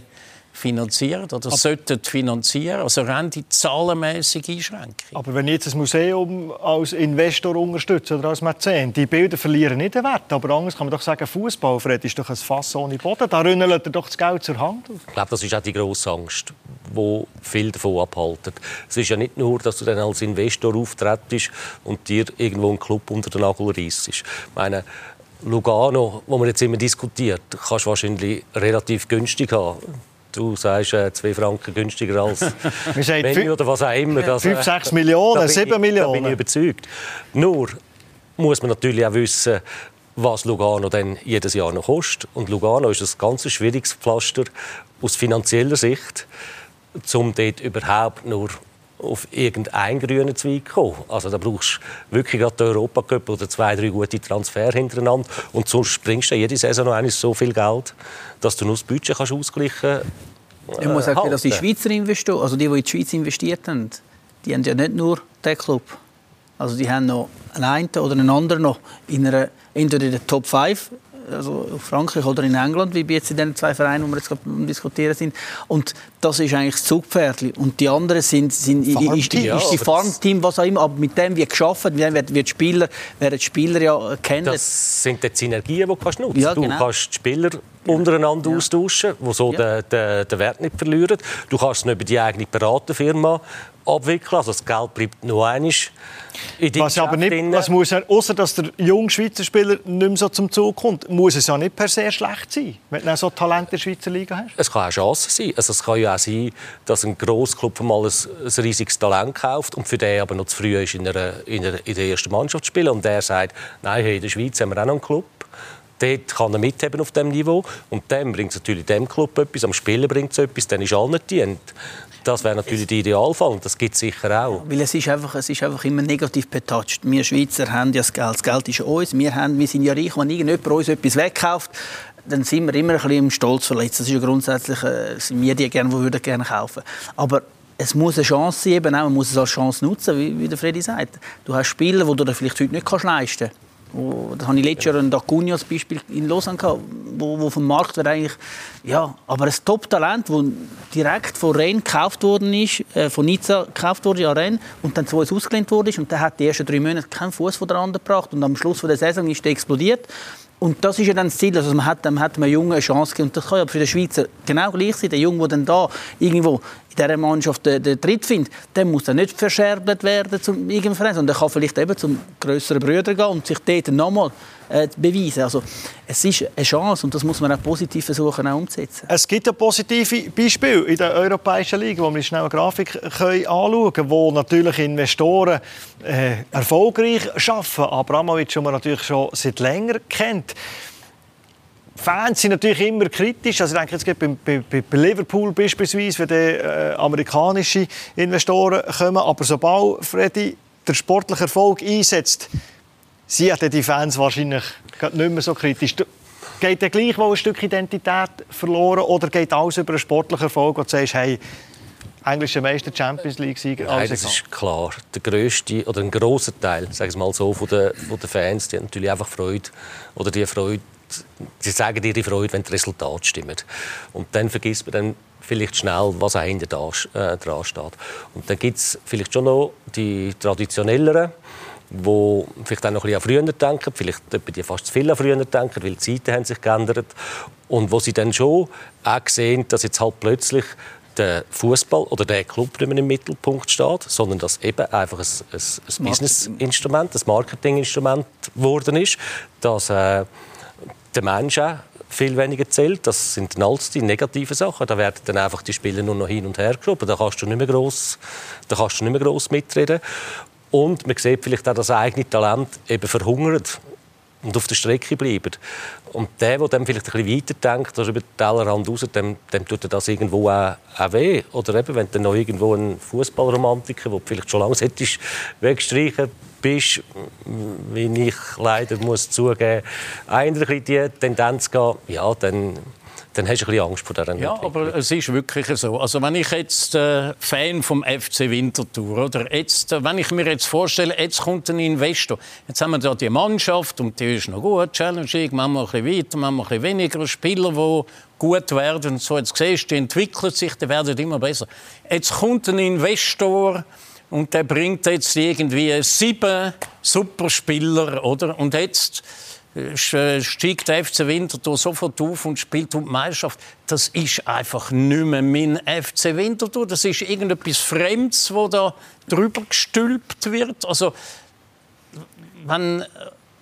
finanzieren oder aber, sollten finanzieren. Also rein die zahlenmäßige Einschränkung. Aber wenn ich jetzt ein Museum als Investor unterstütze oder als Mäzen, die Bilder verlieren nicht den Wert. Aber anders kann man doch sagen, Fußball, Fred, ist doch ein Fass ohne Boden. Da rünnelt er doch das Geld zur Hand. Ich glaube, das ist auch die grosse Angst, die viel davon abhalten. Es ist ja nicht nur, dass du dann als Investor auftrittst und dir irgendwo einen Club unter den Nagel reißt. Ich meine, Lugano, wo man jetzt immer diskutiert, kannst du wahrscheinlich relativ günstig haben du sagst, äh, 2 Franken günstiger als Menü oder was auch immer. 5, 6 Millionen, 7 Millionen. Da bin ich überzeugt. Nur, muss man natürlich auch wissen, was Lugano dann jedes Jahr noch kostet. Und Lugano ist ein ganz schwieriges Pflaster aus finanzieller Sicht, um dort überhaupt nur auf irgendeinen grünen Zweig kommen. Also da brauchst du wirklich gerade den Europacup oder zwei, drei gute Transfer hintereinander und sonst springst du jede Saison noch so viel Geld, dass du nur das Budget kannst ausgleichen kannst. Ich muss sagen, dass die Schweizer Investoren, also die, die in die Schweiz investiert haben, die haben ja nicht nur den Club. Also die haben noch einen oder einen anderen noch in einer, entweder in der Top 5 also Frankreich oder in England, wie jetzt in den zwei Vereinen, wo wir jetzt diskutieren sind. Und das ist eigentlich das Zugpferdli. Und die anderen sind, sind Farmteam, ist, ist, ist die Farmteam, was auch immer. Aber mit dem wird geschaffen, mit dem wird, wird Spieler, werden die Spieler ja kennen. Das sind die Synergien, die du kannst nutzen. Ja, genau. Du kannst die Spieler untereinander ja. austauschen, die so ja. den, den, den Wert nicht verlieren. Du kannst es nicht über die eigene Beraterfirma abwickeln. Also das Geld bleibt nur einiges was aber nicht, was muss er, außer dass der junge Schweizer Spieler nicht mehr so zum Zug kommt, muss es ja nicht per se schlecht sein, wenn du so Talent in der Schweizer Liga hast. Es kann auch Chance sein. Also es kann ja auch sein, dass ein Grossclub mal ein, ein riesiges Talent kauft und für den aber noch zu früh ist, in, einer, in, einer, in der ersten Mannschaft zu spielen und der sagt, nein, hey, in der Schweiz haben wir auch noch einen Club. Dort kann er mitheben auf dem Niveau und dann bringt es natürlich dem Club etwas, am Spieler bringt es etwas, dann ist allen dient. Das wäre natürlich der Idealfall und das gibt es sicher auch. Weil es ist, einfach, es ist einfach immer negativ betatscht. Wir Schweizer haben ja das Geld, das Geld ist uns, wir, haben, wir sind ja reich, wenn irgendjemand uns etwas wegkauft, dann sind wir immer ein bisschen im Stolz verletzt. Das ist ja grundsätzlich, äh, sind wir die gerne, die würden gerne kaufen. Aber es muss eine Chance sein, man muss es als Chance nutzen, wie, wie der Freddy sagt. Du hast Spieler, die du dir vielleicht heute nicht leisten kannst. Wo, da habe ich letztes Jahr ein Acuna als Beispiel in Lausanne gehabt, wo, wo vom Markt wäre eigentlich, ja, aber ein Top-Talent, das direkt von Rennes gekauft worden ist, äh, von Nizza gekauft wurde an Rennes und dann zu uns ausgelehnt wurde und der hat die ersten drei Monate keinen Fuß von der anderen gebracht und am Schluss der Saison ist der explodiert. Und das ist ja dann das Ziel, also man hat, man hat einem Jungen eine Chance gegeben. Und das kann ja für den Schweizer genau gleich sein. Der Junge, der dann da irgendwo dieser Mannschaft den, den Tritt findet, der muss dann nicht verscherbelt werden zum irgendeinem Verein, sondern der kann vielleicht eben zum größeren Brüder gehen und sich dort nochmal äh, beweisen. Also, es ist eine Chance und das muss man auch positiv versuchen auch umzusetzen. Es gibt ein positives Beispiel in der Europäischen Liga, wo wir schnell eine Grafik anschauen können, wo natürlich Investoren äh, erfolgreich arbeiten. Abramovic, den man natürlich schon seit länger kennt. Fans sind natürlich immer kritisch. Also ich denke, jetzt bei, bei, bei Liverpool beispielsweise, wenn die, äh, amerikanische Investoren kommen. Aber sobald Freddy der sportliche Erfolg einsetzt, sind die Fans wahrscheinlich nicht mehr so kritisch. Geht der gleich ein Stück Identität verloren oder geht alles über einen sportlichen Erfolg, wo du sagst, hey, englische Meister, Champions League-Sieger? Nein, das ist klar. Der grösste oder ein grosser Teil, sagen wir mal so, von den, von den Fans, die haben natürlich einfach Freude oder die Freude sie sagen ihre Freude, wenn das Resultat stimmt. Und dann vergisst man dann vielleicht schnell, was hinter da, äh, dran steht. Und dann gibt es vielleicht schon noch die traditionelleren, die vielleicht auch noch ein bisschen an früher denken, vielleicht die fast zu viel an früher denken, weil die Zeiten haben sich geändert. Und wo sie dann schon auch sehen, dass jetzt halt plötzlich der Fußball oder der Club nicht mehr im Mittelpunkt steht, sondern dass eben einfach ein, ein, ein Business-Instrument, ein Marketing-Instrument geworden ist, dass äh, der Mensch viel weniger zählt. Das sind alles die negativen Sachen. Da werden dann einfach die Spieler nur noch hin und her geschoben. Da kannst du nicht mehr gross, da kannst du nicht mehr gross mitreden. Und man sieht vielleicht auch, das eigene Talent eben verhungert und auf der Strecke bleibt. Und der, der dann vielleicht ein bisschen weiter denkt, also über den Tellerrand raus, dem, dem tut das irgendwo auch, auch weh. Oder eben, wenn du noch irgendwo ein Fußballromantiker, du vielleicht schon lange wegstreichen bist, wie ich leider muss zugeben, einer die Tendenz geht, ja, dann dann hast du ein bisschen Angst vor dieser Ja, aber es ist wirklich so. Also wenn ich jetzt äh, Fan vom FC Winterthur oder jetzt, äh, wenn ich mir jetzt vorstelle, jetzt kommt ein Investor, jetzt haben wir da die Mannschaft und die ist noch gut, Challenge League, machen wir ein bisschen weiter, machen wir ein bisschen weniger Spieler, die gut werden und so. Jetzt siehst du, die entwickeln sich, die werden immer besser. Jetzt kommt ein Investor und der bringt jetzt irgendwie sieben Superspieler, oder? Und jetzt steigt der FC Winterthur sofort auf und spielt um die Meisterschaft. Das ist einfach nicht mehr mein FC Winterthur. Das ist irgendetwas Fremdes, wo da drüber gestülpt wird. Also, wenn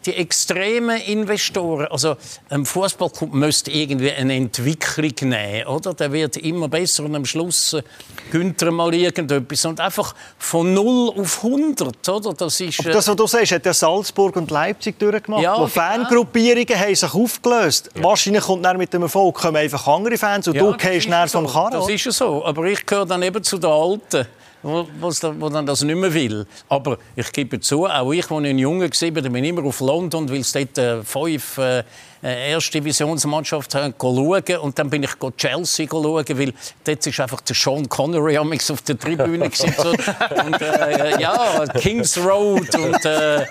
die extremen Investoren, also ein Fußballclub müsste irgendwie eine Entwicklung nehmen, oder? Der wird immer besser und am Schluss äh, gönnt er mal irgendetwas und einfach von 0 auf 100, oder? Das ist... Äh... das, was du sagst, hat ja Salzburg und Leipzig durchgemacht, ja, wo genau. Fangruppierungen haben sich aufgelöst. Ja. Wahrscheinlich kommt dann mit dem Erfolg kommen einfach andere Fans und ja, du gehst näher vom Karren. Das ist ja so, aber ich gehöre dann eben zu den Alten wo, wo dann das nicht mehr will. Aber ich gebe zu, auch ich, als ich ein Junge war, bin immer auf London, weil es dort äh, fünf äh, äh erste Divisionsmannschaft haben, schauen. Und dann bin ich Chelsea schauen, weil dort ist einfach der Sean Connery auf der Tribüne. und äh, ja, Kings Road und äh,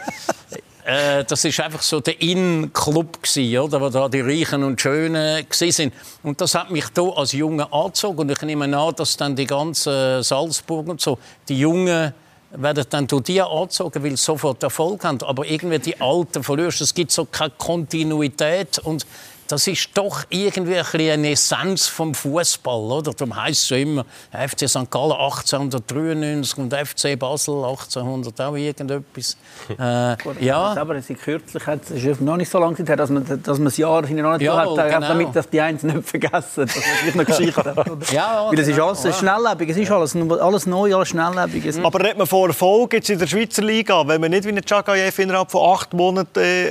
äh, das ist einfach so der In-Club oder, wo da die Reichen und Schönen sind. Und das hat mich da als Junge angezogen. Und ich nehme an, dass dann die ganzen Salzburg und so, die Jungen werden dann durch die angezogen, weil sie sofort Erfolg haben. Aber irgendwie die Alten verlierst. Es gibt so keine Kontinuität und das ist doch irgendwie eine Essenz vom Fußball, oder? Darum heisst es ja immer FC St. Gallen 1893 und FC Basel 1800 auch irgendetwas. Äh, ja. Aber es ist kürzlich, es ist noch nicht so lange her, dass man, dass man das Jahr hintereinander ja, hat, genau. damit dass die eins nicht vergessen, dass man eine Geschichte hat. ja, Weil es ist alles ja. schnelllebig, es ist alles, alles neu, alles schnelllebig. Aber redet man von Erfolg jetzt in der Schweizer Liga, wenn man nicht wie ein Chagayev innerhalb von acht Monaten äh,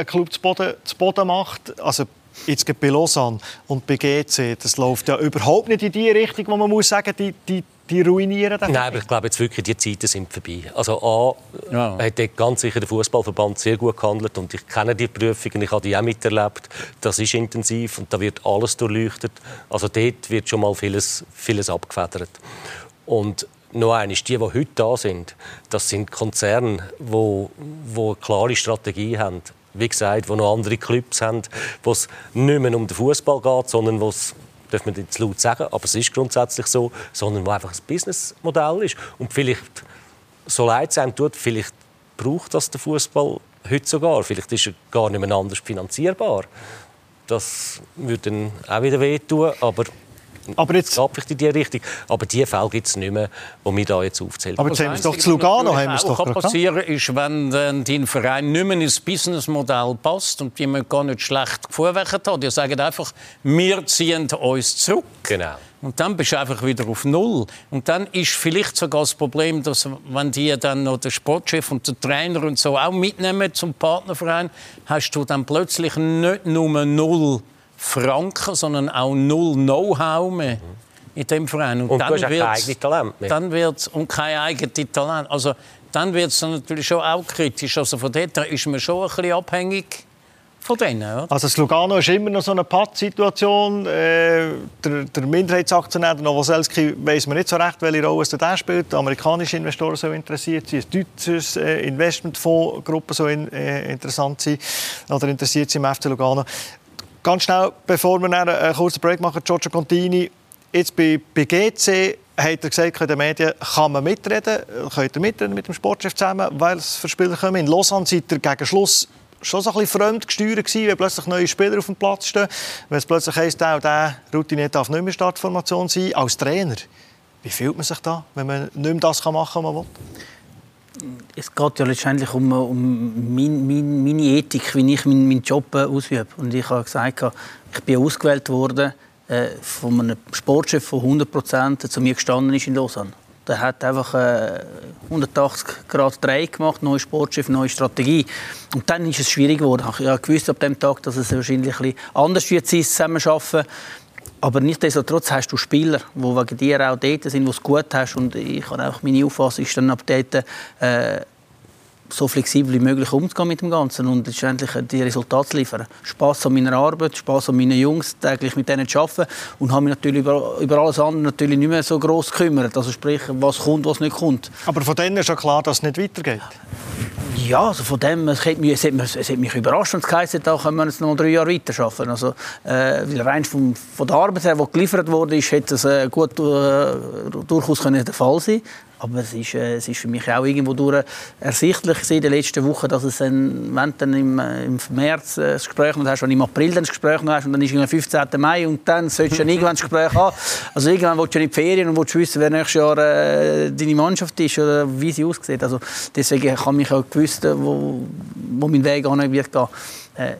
ein Club zu Boden, zu Boden macht, also jetzt bei Lausanne und bei GC, das läuft ja überhaupt nicht in die Richtung, wo man muss sagen, die, die, die ruinieren Nein, aber ich glaube jetzt wirklich, die Zeiten sind vorbei. Also A, ja. hat ganz sicher der Fußballverband sehr gut gehandelt und ich kenne die Prüfungen, ich habe die auch miterlebt. Das ist intensiv und da wird alles durchleuchtet. Also dort wird schon mal vieles, vieles abgefedert. Und noch einmal, die, die heute da sind, das sind Konzerne, die, die eine klare Strategie haben wie gesagt, wo noch andere Clubs haben, wo es nicht mehr um den Fußball geht, sondern wo es darf man jetzt laut sagen, aber es ist grundsätzlich so, sondern wo einfach ein Businessmodell ist und vielleicht so leid sein tut, vielleicht braucht das der Fußball heute sogar, vielleicht ist er gar nicht mehr anders finanzierbar. Das würde dann auch wieder wehtun, aber aber jetzt geht vielleicht in die Richtung. Aber die Fälle gibt es nicht mehr, die wir da jetzt aufzählen. Aber jetzt haben wir es doch zu Lugano. Haben was auch passieren ist, wenn dein Verein nicht mehr ins Businessmodell passt und die man gar nicht schlecht gefuhrwerkt hat. Die sagen einfach, wir ziehen uns zurück. Genau. Und dann bist du einfach wieder auf Null. Und dann ist vielleicht sogar das Problem, dass wenn die dann noch den Sportchef und den Trainer und so auch mitnehmen zum Partnerverein, hast du dann plötzlich nicht nur Null Franken, sondern auch null Know-how mehr in dem Verein. Und, und dann kein eigenes Talent mehr. Dann wird's, und kein eigenes Talent. Also, dann wird es natürlich schon auch kritisch. Also von dort ist man schon ein bisschen abhängig von denen. Oder? Also das Lugano ist immer noch so eine Pattsituation. Äh, der, der Minderheitsaktionär, der Novoselski, weiß man nicht so recht, welche Rolle er da spielt. Amerikanische Investoren so interessiert sind, ein deutsches äh, Investmentfondsgruppe so in, äh, interessant sein oder interessiert sind im FC Lugano. Ganz schnell, bevor wir einen kurzen Break machen, Giorgio Contini, jetzt bei, bei GC hat er gesagt, in den Medien kann man mitreden, könnt ihr mitreden mit dem Sportchef zusammen, weil es für Spieler kommen. In Lausanne seid ihr gegen Schluss schon so ein bisschen fremd gesteuert gewesen, wenn plötzlich neue Spieler auf dem Platz stehen. Wenn es plötzlich heisst, der, der Routinier darf nicht mehr Startformation sein. Als Trainer, wie fühlt man sich da, wenn man nicht mehr das machen kann, was man will? Es geht ja letztendlich um, um mein, mein, meine Ethik, wie ich meinen, meinen Job äh, ausübe. Und ich habe gesagt, ich bin ausgewählt worden äh, von einem Sportchef von 100 Prozent, der zu mir gestanden ist in Lausanne. Der hat einfach äh, 180 Grad Dreh gemacht, neue Sportchef, neue Strategie. Und dann ist es schwierig geworden. Ich gewusst ab dem Tag, dass es wahrscheinlich ein bisschen anders wird zusammenarbeiten. Aber nichtsdestotrotz hast du Spieler, die wegen dir auch dort sind, die es gut hast. Und ich habe auch meine Auffassung ist dann ab dort, äh, so flexibel wie möglich umzugehen mit dem Ganzen und letztendlich die Resultate zu liefern. Spaß an meiner Arbeit, Spaß an meinen Jungs, täglich mit denen zu arbeiten und habe mich natürlich über, über alles andere natürlich nicht mehr so groß gekümmert. Also sprich, was kommt, was nicht kommt. Aber von denen ist ja klar, dass es nicht weitergeht. Ja, also von dem, es hat mich, es hat mich, es hat mich überrascht, wenn es geheißen da können wir jetzt noch drei Jahre weiterarbeiten. Also, äh, rein vom, von der Arbeit her, die geliefert wurde, hätte es äh, gut, äh, durchaus können der Fall sein Aber es ist, äh, es ist für mich auch irgendwo durch ersichtlich in den letzten Wochen, dass es ein, wenn du dann im, äh, im März äh, das Gespräch noch hast, wenn im April dann das Gespräch noch hast und dann ist es 15. Mai und dann solltest du dann irgendwann das Gespräch haben. Also irgendwann willst du in die Ferien und willst wissen, wer nächstes Jahr äh, deine Mannschaft ist oder wie sie aussieht. Also deswegen kann ich auch gewusst, wo, wo mein Weg an wird gehen. Äh,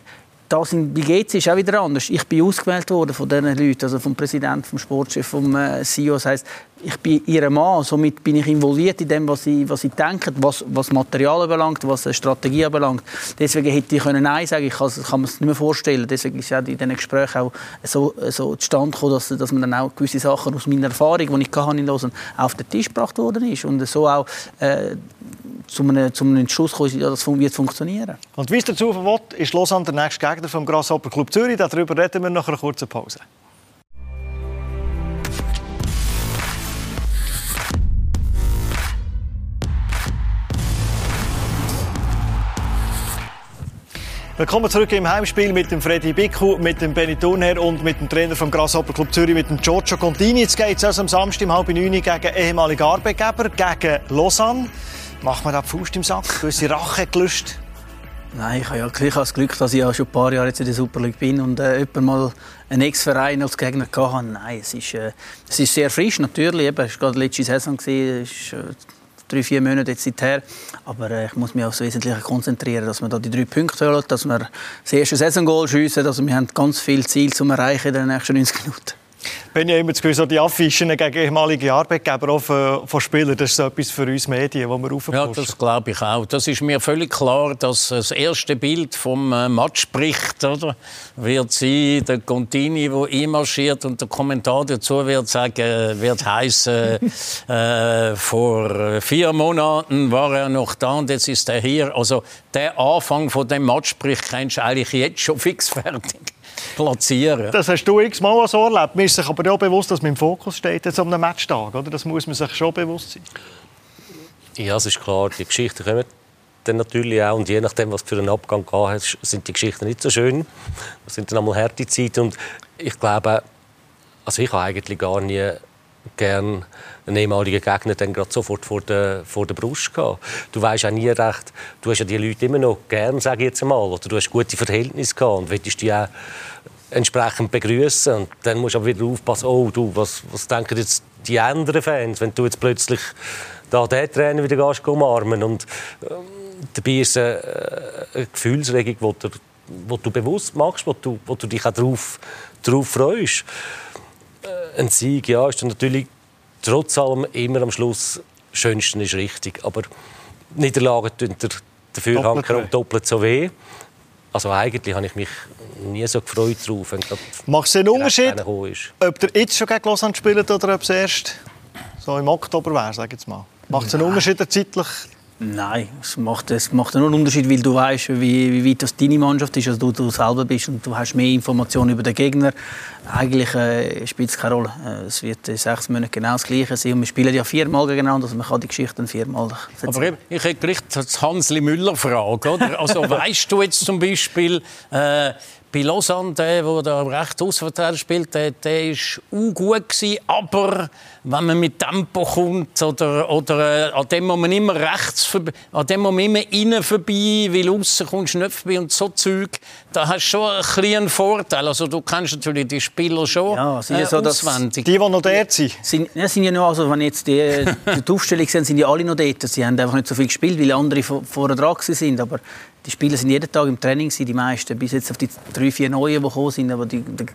das in, GC ist auch wieder anders. Ich bin ausgewählt worden von diesen Leuten, also vom Präsidenten, vom Sportchef, vom äh, CEO. Das heisst, ich bin ihr Mann, somit bin ich involviert in dem, was sie, was sie denken, was, was Material anbelangt, was Strategie anbelangt. Deswegen hätte ich können Nein sagen ich kann, kann mir es nicht mehr vorstellen. Deswegen ist ja in diesen Gesprächen auch so, so zustande gekommen, dass, dass man dann auch gewisse Sachen aus meiner Erfahrung, die ich hatte in Lausanne, auf den Tisch gebracht worden ist und so auch äh, zu einem, zu einem Entschluss kommen, ja, das wird funktionieren. Und wie es dazu will, ist Lausanne der nächste Gegner vom Grasshopper Club Zürich. Darüber reden wir nach einer kurzen Pause. Willkommen zurück im Heimspiel mit dem Freddy Bicku, mit dem Benny Thurnherr und mit dem Trainer vom Grasshopper Club Zürich, mit dem Giorgio Contini. Jetzt geht es also am Samstag um halb neun gegen ehemalige Arbeitgeber, gegen Lausanne. Macht man da die Faust im Sack? Gewisse Rache gelöst? Nein, ich habe ja ich habe das Glück, dass ich ja schon ein paar Jahre jetzt in der Super League bin und äh, mal einen Ex-Verein als Gegner hatte. Nein, es ist, äh, es ist sehr frisch, natürlich. Eben, es war gerade letzte Saison. Gewesen, es ist, äh, drei, vier Monate jetzt seither. Aber äh, ich muss mich aufs Wesentliche konzentrieren, dass wir da die drei Punkte holen, dass wir das erste Saison-Goal schiessen. Also wir haben ganz viele Ziele zu erreichen in den nächsten 90 Minuten. Wenn ich immer das Gefühl, so die Affischen gegen ehemalige Arbeitgeber auch von, von Spielern, das ist so etwas für uns Medien, wo wir aufpassen. Ja, das glaube ich auch. Das ist mir völlig klar, dass das erste Bild vom äh, Match spricht, oder? Wird sein, der Contini, der einmarschiert und der Kommentar dazu wird sagen, wird heißen, äh, vor vier Monaten war er noch da und jetzt ist er hier. Also der Anfang von dem Matchsprich kennst du eigentlich jetzt schon fix fertig platzieren. Das hast du x-mal so erlebt. Mir ist sich aber auch bewusst, dass man im Fokus steht jetzt am Matchtag. Oder? Das muss man sich schon bewusst sein. Ja, es ist klar, die Geschichten kommen dann natürlich auch. Und je nachdem, was für einen Abgang hast, sind die Geschichten nicht so schön. Das sind dann einmal harte Zeiten. Und ich glaube, also ich habe eigentlich gar nie gern einen ehemaligen Gegner dann gerade sofort vor der, vor der Brust gehabt. Du weißt auch nie recht, du hast ja die Leute immer noch gern, sage ich jetzt mal, oder du hast gute Verhältnisse gehabt und willst die auch entsprechend begrüßen und dann musst du aber wieder aufpassen, oh du, was, was denken jetzt die anderen Fans, wenn du jetzt plötzlich da den Trainer wieder gehst, umarmen und ähm, dabei ist es eine, Gefühlsregung, die du, wo du bewusst machst, wo du, wo du dich auch darauf, darauf freust. Äh, ein Sieg, ja, ist dann natürlich trotz allem immer am Schluss schönsten ist richtig, aber Niederlagen tun der Dafürhanker doppelt so weh. Also eigentlich habe ich mich nie so gefreut darauf, wenn Macht es einen Unterschied, ob ihr jetzt schon gegen Lausanne spielt oder ob es erst so im Oktober wäre, sage ich jetzt mal? Macht es einen Unterschied zeitlich Nein, es macht, es macht nur einen Unterschied, weil du weißt, wie, wie weit das deine Mannschaft ist, als du, du selber bist und du hast mehr Informationen über den Gegner. Eigentlich äh, spielt es keine Rolle. Äh, es wird in sechs Monaten genau das Gleiche sein. Und wir spielen ja viermal gegeneinander, also man kann die Geschichten viermal erzählen. Aber ich hätte gleich das Hansli Müller Frage, oder? Also weißt du jetzt zum Beispiel, äh, bei Lausanne, der, der da recht Außenverteidiger spielt, der, der ist auch gut gewesen, aber wenn man mit Tempo kommt oder, oder äh, an dem muss man immer rechts vorbei, an dem muss man immer innen vorbei, weil außen kommst du nicht vorbei und so Zeug, da hast du schon ein einen Vorteil. Also du kennst natürlich die Spieler schon ja, sind ja so, auswendig. Die, die noch dort sind? sind, ja, sind ja noch, also wenn jetzt die, die Aufstellung sind, sind ja alle noch dort. Sie haben einfach nicht so viel gespielt, weil andere vorher dran sind, aber die Spieler sind jeden Tag im Training, die meisten, bis jetzt auf die drei, vier Neuen, die gekommen sind. Aber die, die,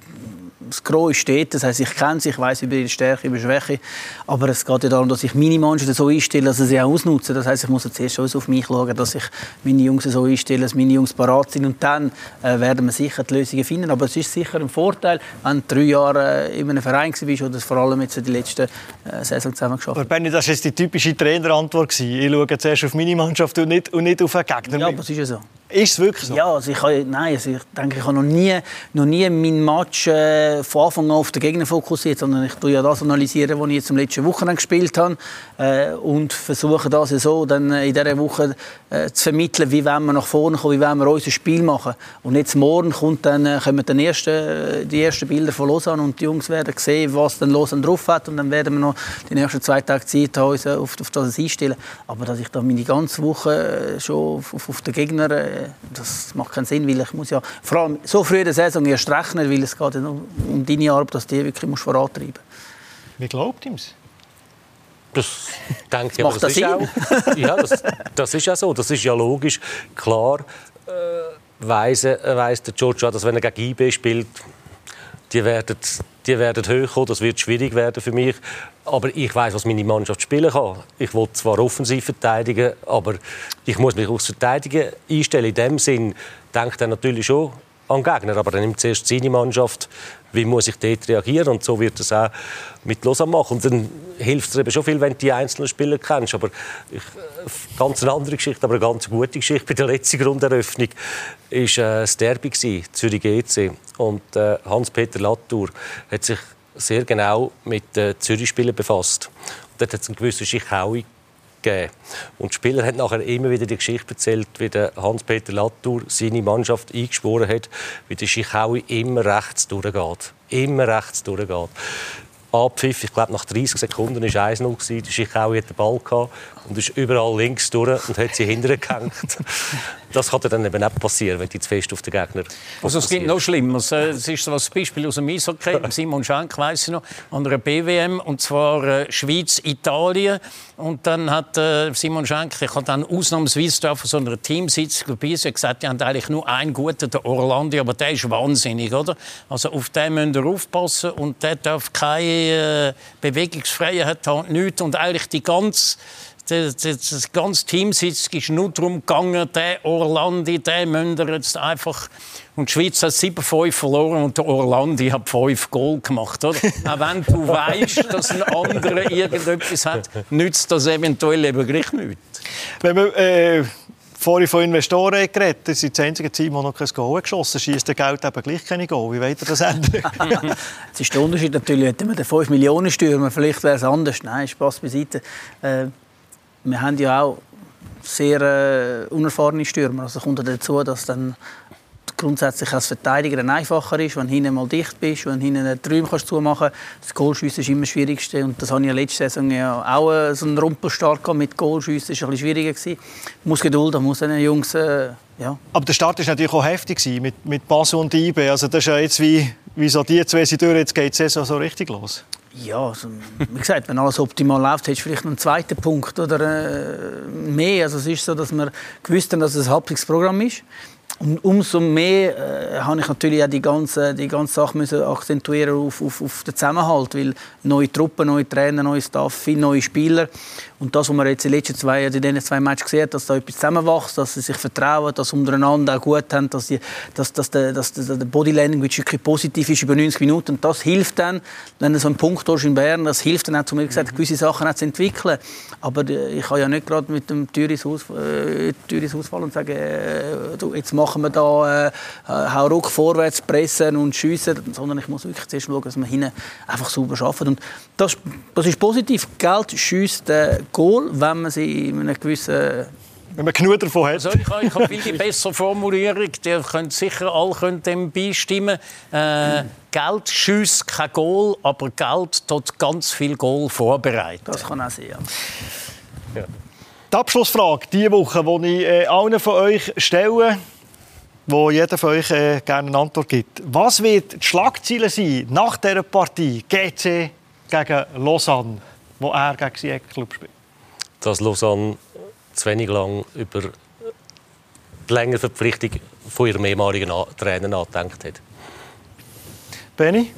das Gros steht, das heißt, ich kenne sie, ich weiß über ihre Stärke, über Schwäche, aber es geht ja darum, dass ich meine Mannschaft so einstelle, dass sie sie auch ausnutzen. Das heißt, ich muss jetzt erst auf mich schauen, dass ich meine Jungs so einstelle, dass meine Jungs parat sind und dann äh, werden wir sicher die Lösungen finden. Aber es ist sicher ein Vorteil, wenn du drei Jahre äh, in einem Verein bist oder vor allem jetzt die letzten äh, Saison zusammen geschafft Aber Benni, das war die typische Trainerantwort. Ich schaue zuerst auf meine Mannschaft und nicht, und nicht auf einen Gegner. Ja, aber es ist ja so. Ist es wirklich so? Ja, also ich, nein, also ich denke, ich habe noch nie, noch nie meinen Match äh, von Anfang an auf den Gegner fokussiert, sondern ich tue ja das analysieren, was ich jetzt im letzten Wochenende gespielt habe äh, und versuche das so dann in dieser Woche äh, zu vermitteln, wie wir nach vorne kommen, wie wir unser Spiel machen. Und jetzt morgen kommt dann, äh, kommen dann erste, die ersten Bilder von Lausanne und die Jungs werden sehen, was dann Lausanne drauf hat und dann werden wir noch die nächsten zwei Tage Zeit haben, uns auf, auf das einstellen. Aber dass ich da meine ganze Woche äh, schon auf, auf, den Gegner, äh, das macht keinen Sinn, weil ich muss ja vor allem so früh in der Saison erst rechnen, weil es geht um, um deine Arbeit, dass die wirklich musst vorantreiben musst. Wie glaubt ihm es? Das denke ich, das ist auch, ja, das, das, ist ja so, das ist ja logisch. Klar äh, weiss, äh, weiss der Giorgio, dass wenn er gegen IB spielt, die werden, die werden hochkommen, das wird schwierig werden für mich. Aber ich weiß, was meine Mannschaft spielen kann. Ich will zwar offensiv verteidigen, aber ich muss mich aufs Verteidigen einstellen. In dem Sinn denkt er natürlich schon an Gegner, aber dann nimmt zuerst seine Mannschaft wie muss ich dort reagieren und so wird es auch mit Lausanne machen. Und dann hilft es eben schon viel, wenn du die einzelnen Spieler kennst. Aber ich, äh, ganz eine andere Geschichte, aber eine ganz gute Geschichte. Bei der letzten Grunderöffnung war äh, das Derby, Zürich GC. Und äh, Hans-Peter Latour hat sich sehr genau mit den Zürich-Spielern befasst. Und dort hat es einen gewissen Schichaui gegeben. Und die Spieler haben nachher immer wieder die Geschichte erzählt, wie der Hans-Peter Latour seine Mannschaft eingeschworen hat, wie der Schichaui immer rechts durchgeht. Immer rechts durchgeht. Abpfiff, ich glaube nach 30 Sekunden war es 1-0. Der Schichaui hat den Ball gehabt und ist überall links durch und hat sie hinterher gehängt. Das kann dann eben nicht passieren, wenn die zu fest auf den Gegner Also es gibt noch schlimmer. Äh, es ist so ein Beispiel aus dem Eishockey. Simon Schenk weiss ich noch, an einer BWM und zwar äh, Schweiz Italien und dann hat äh, Simon Schenk, ich habe dann ausnahmsweise auf so einer Teamsitzung dabei sein, gesagt, die haben eigentlich nur einen guten, der Orlando, aber der ist wahnsinnig, oder? Also auf den müsst ihr aufpassen und der darf keine Bewegungsfreiheit haben, nichts und eigentlich die ganze das, das, das ganze Team ist nur darum gegangen, der Orlandi, der Münder jetzt einfach. Und die Schweiz hat 7-5 verloren und der Orlandi hat 5 Goal gemacht. Oder? Auch wenn du weißt, dass ein anderer irgendetwas hat, nützt das eventuell eben gleich nichts. Wenn wir, äh, vorhin von Investoren geredet, das ist das einzige Team, das noch kein Goal geschossen hat. Schießt der Geld eben gleich keine Goal. Wie wollt ihr das ändern? das ist der Unterschied natürlich. Hätten wir den 5 Millionen Stürmer, vielleicht wäre es anders. Nein, Spaß beiseite. Äh, wir haben ja auch sehr äh, unerfahrene Stürmer. Also kommt dazu, dass dann grundsätzlich als Verteidiger einfacher ist, wenn du hinten mal dicht bist, wenn hinten einen Träum kannst zumachen Das Goalschiessen ist immer das Schwierigste und das hatte ich letzte Saison ja auch äh, so einen Rumpelstart mit Goalschiessen, das war bisschen schwieriger. Gewesen. Muss Geduld, muss den Jungs... Äh, ja. Aber der Start war natürlich auch heftig mit, mit Basel und IB. Also das ist ja jetzt wie, wie so die zwei sind durch, jetzt geht die Saison so richtig los. Ja, also, wie gesagt, wenn alles optimal läuft, hättest du vielleicht einen zweiten Punkt oder äh, mehr. Also es ist so, dass wir gewusst haben, dass es ein Halbkriegsprogramm ist. Und umso mehr äh, habe ich natürlich auch die ganze, die ganze Sache müssen akzentuieren auf, auf, auf den Zusammenhalt, weil neue Truppen, neue Trainer, neue Staff, viele neue Spieler und das, was man jetzt in den letzten zwei, in diesen zwei Matches gesehen hat, dass da etwas zusammenwächst, dass sie sich vertrauen, dass sie untereinander auch gut haben, dass, die, dass, dass, der, dass der Body Language wirklich positiv ist über 90 Minuten und das hilft dann, wenn du so einen Punkt hast in Bern, das hilft dann auch, mir gesagt, gewisse Sachen auch zu entwickeln. Aber äh, ich kann ja nicht gerade mit dem Türis, Aus, äh, Türis ausfallen und sagen, äh, du, jetzt machen wir da äh, hau ruck vorwärts, pressen und schiessen, sondern ich muss wirklich zuerst schauen, dass wir hinten einfach sauber arbeiten. Und das, das ist positiv. Geld schießt äh, Goal, wenn man sie in einem gewissen wenn man genug davon hat. Also ich habe, ich habe viel die bessere Formulierung. Die können sicher alle dem beistimmen. Äh, Geld schießt kein Goal, aber Geld tut ganz viel Goal vorbereiten. Das kann auch sein. Ja. Ja. Die Abschlussfrage diese Woche, die ich äh, allen von euch stelle, wo jeder von euch äh, gerne eine Antwort gibt. Was wird die Schlagziele sein nach dieser Partie GC gegen Lausanne, wo er gegen seinen Club spielt? Dass Lausanne zu wenig lang über die längere Verpflichtung von ihrem ehemaligen Trainer nachgedacht hat. Benny?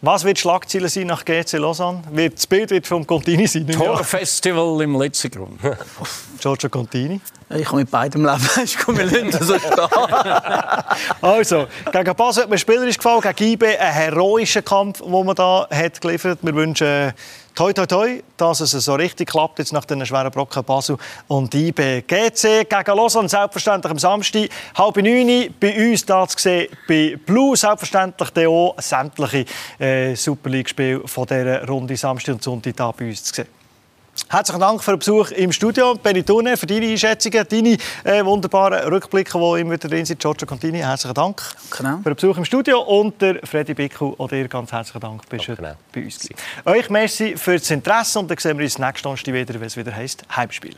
Was wird Schlagziele sein nach GC Lausanne? Wird das Bild wird vom Contini sein? Torfestival im letzten Grund. Giorgio Contini? Ich kann mit beidem leben. Ich komme nicht so Also, gegen Basel hat mir spielerisch gefallen, gegen IB ein heroischer Kampf, den man da hat geliefert. Wir wünschen toi, toi, toi, dass es so richtig klappt jetzt nach den schweren Brocken Basel und IB. GC gegen Lausanne, selbstverständlich am Samstag, halb neun, bei uns da zu sehen, bei Blue, selbstverständlich auch sämtliche äh, Super League-Spiele von dieser Runde Samstag und Sonntag da bei uns zu sehen. Herzlichen Dank für den Besuch im Studio. Benitone, für deine Einschätzungen, deine äh, wunderbaren Rückblicke, die immer wieder drin sind. Giorgio Contini, herzlichen Dank genau. für den Besuch im Studio. Und der Freddy Bickel, auch dir ganz herzlichen Dank, bist du bei uns. Euch merci für das Interesse und dann sehen wir uns nächste Stunde wieder, wenn es wieder heisst Heimspiel.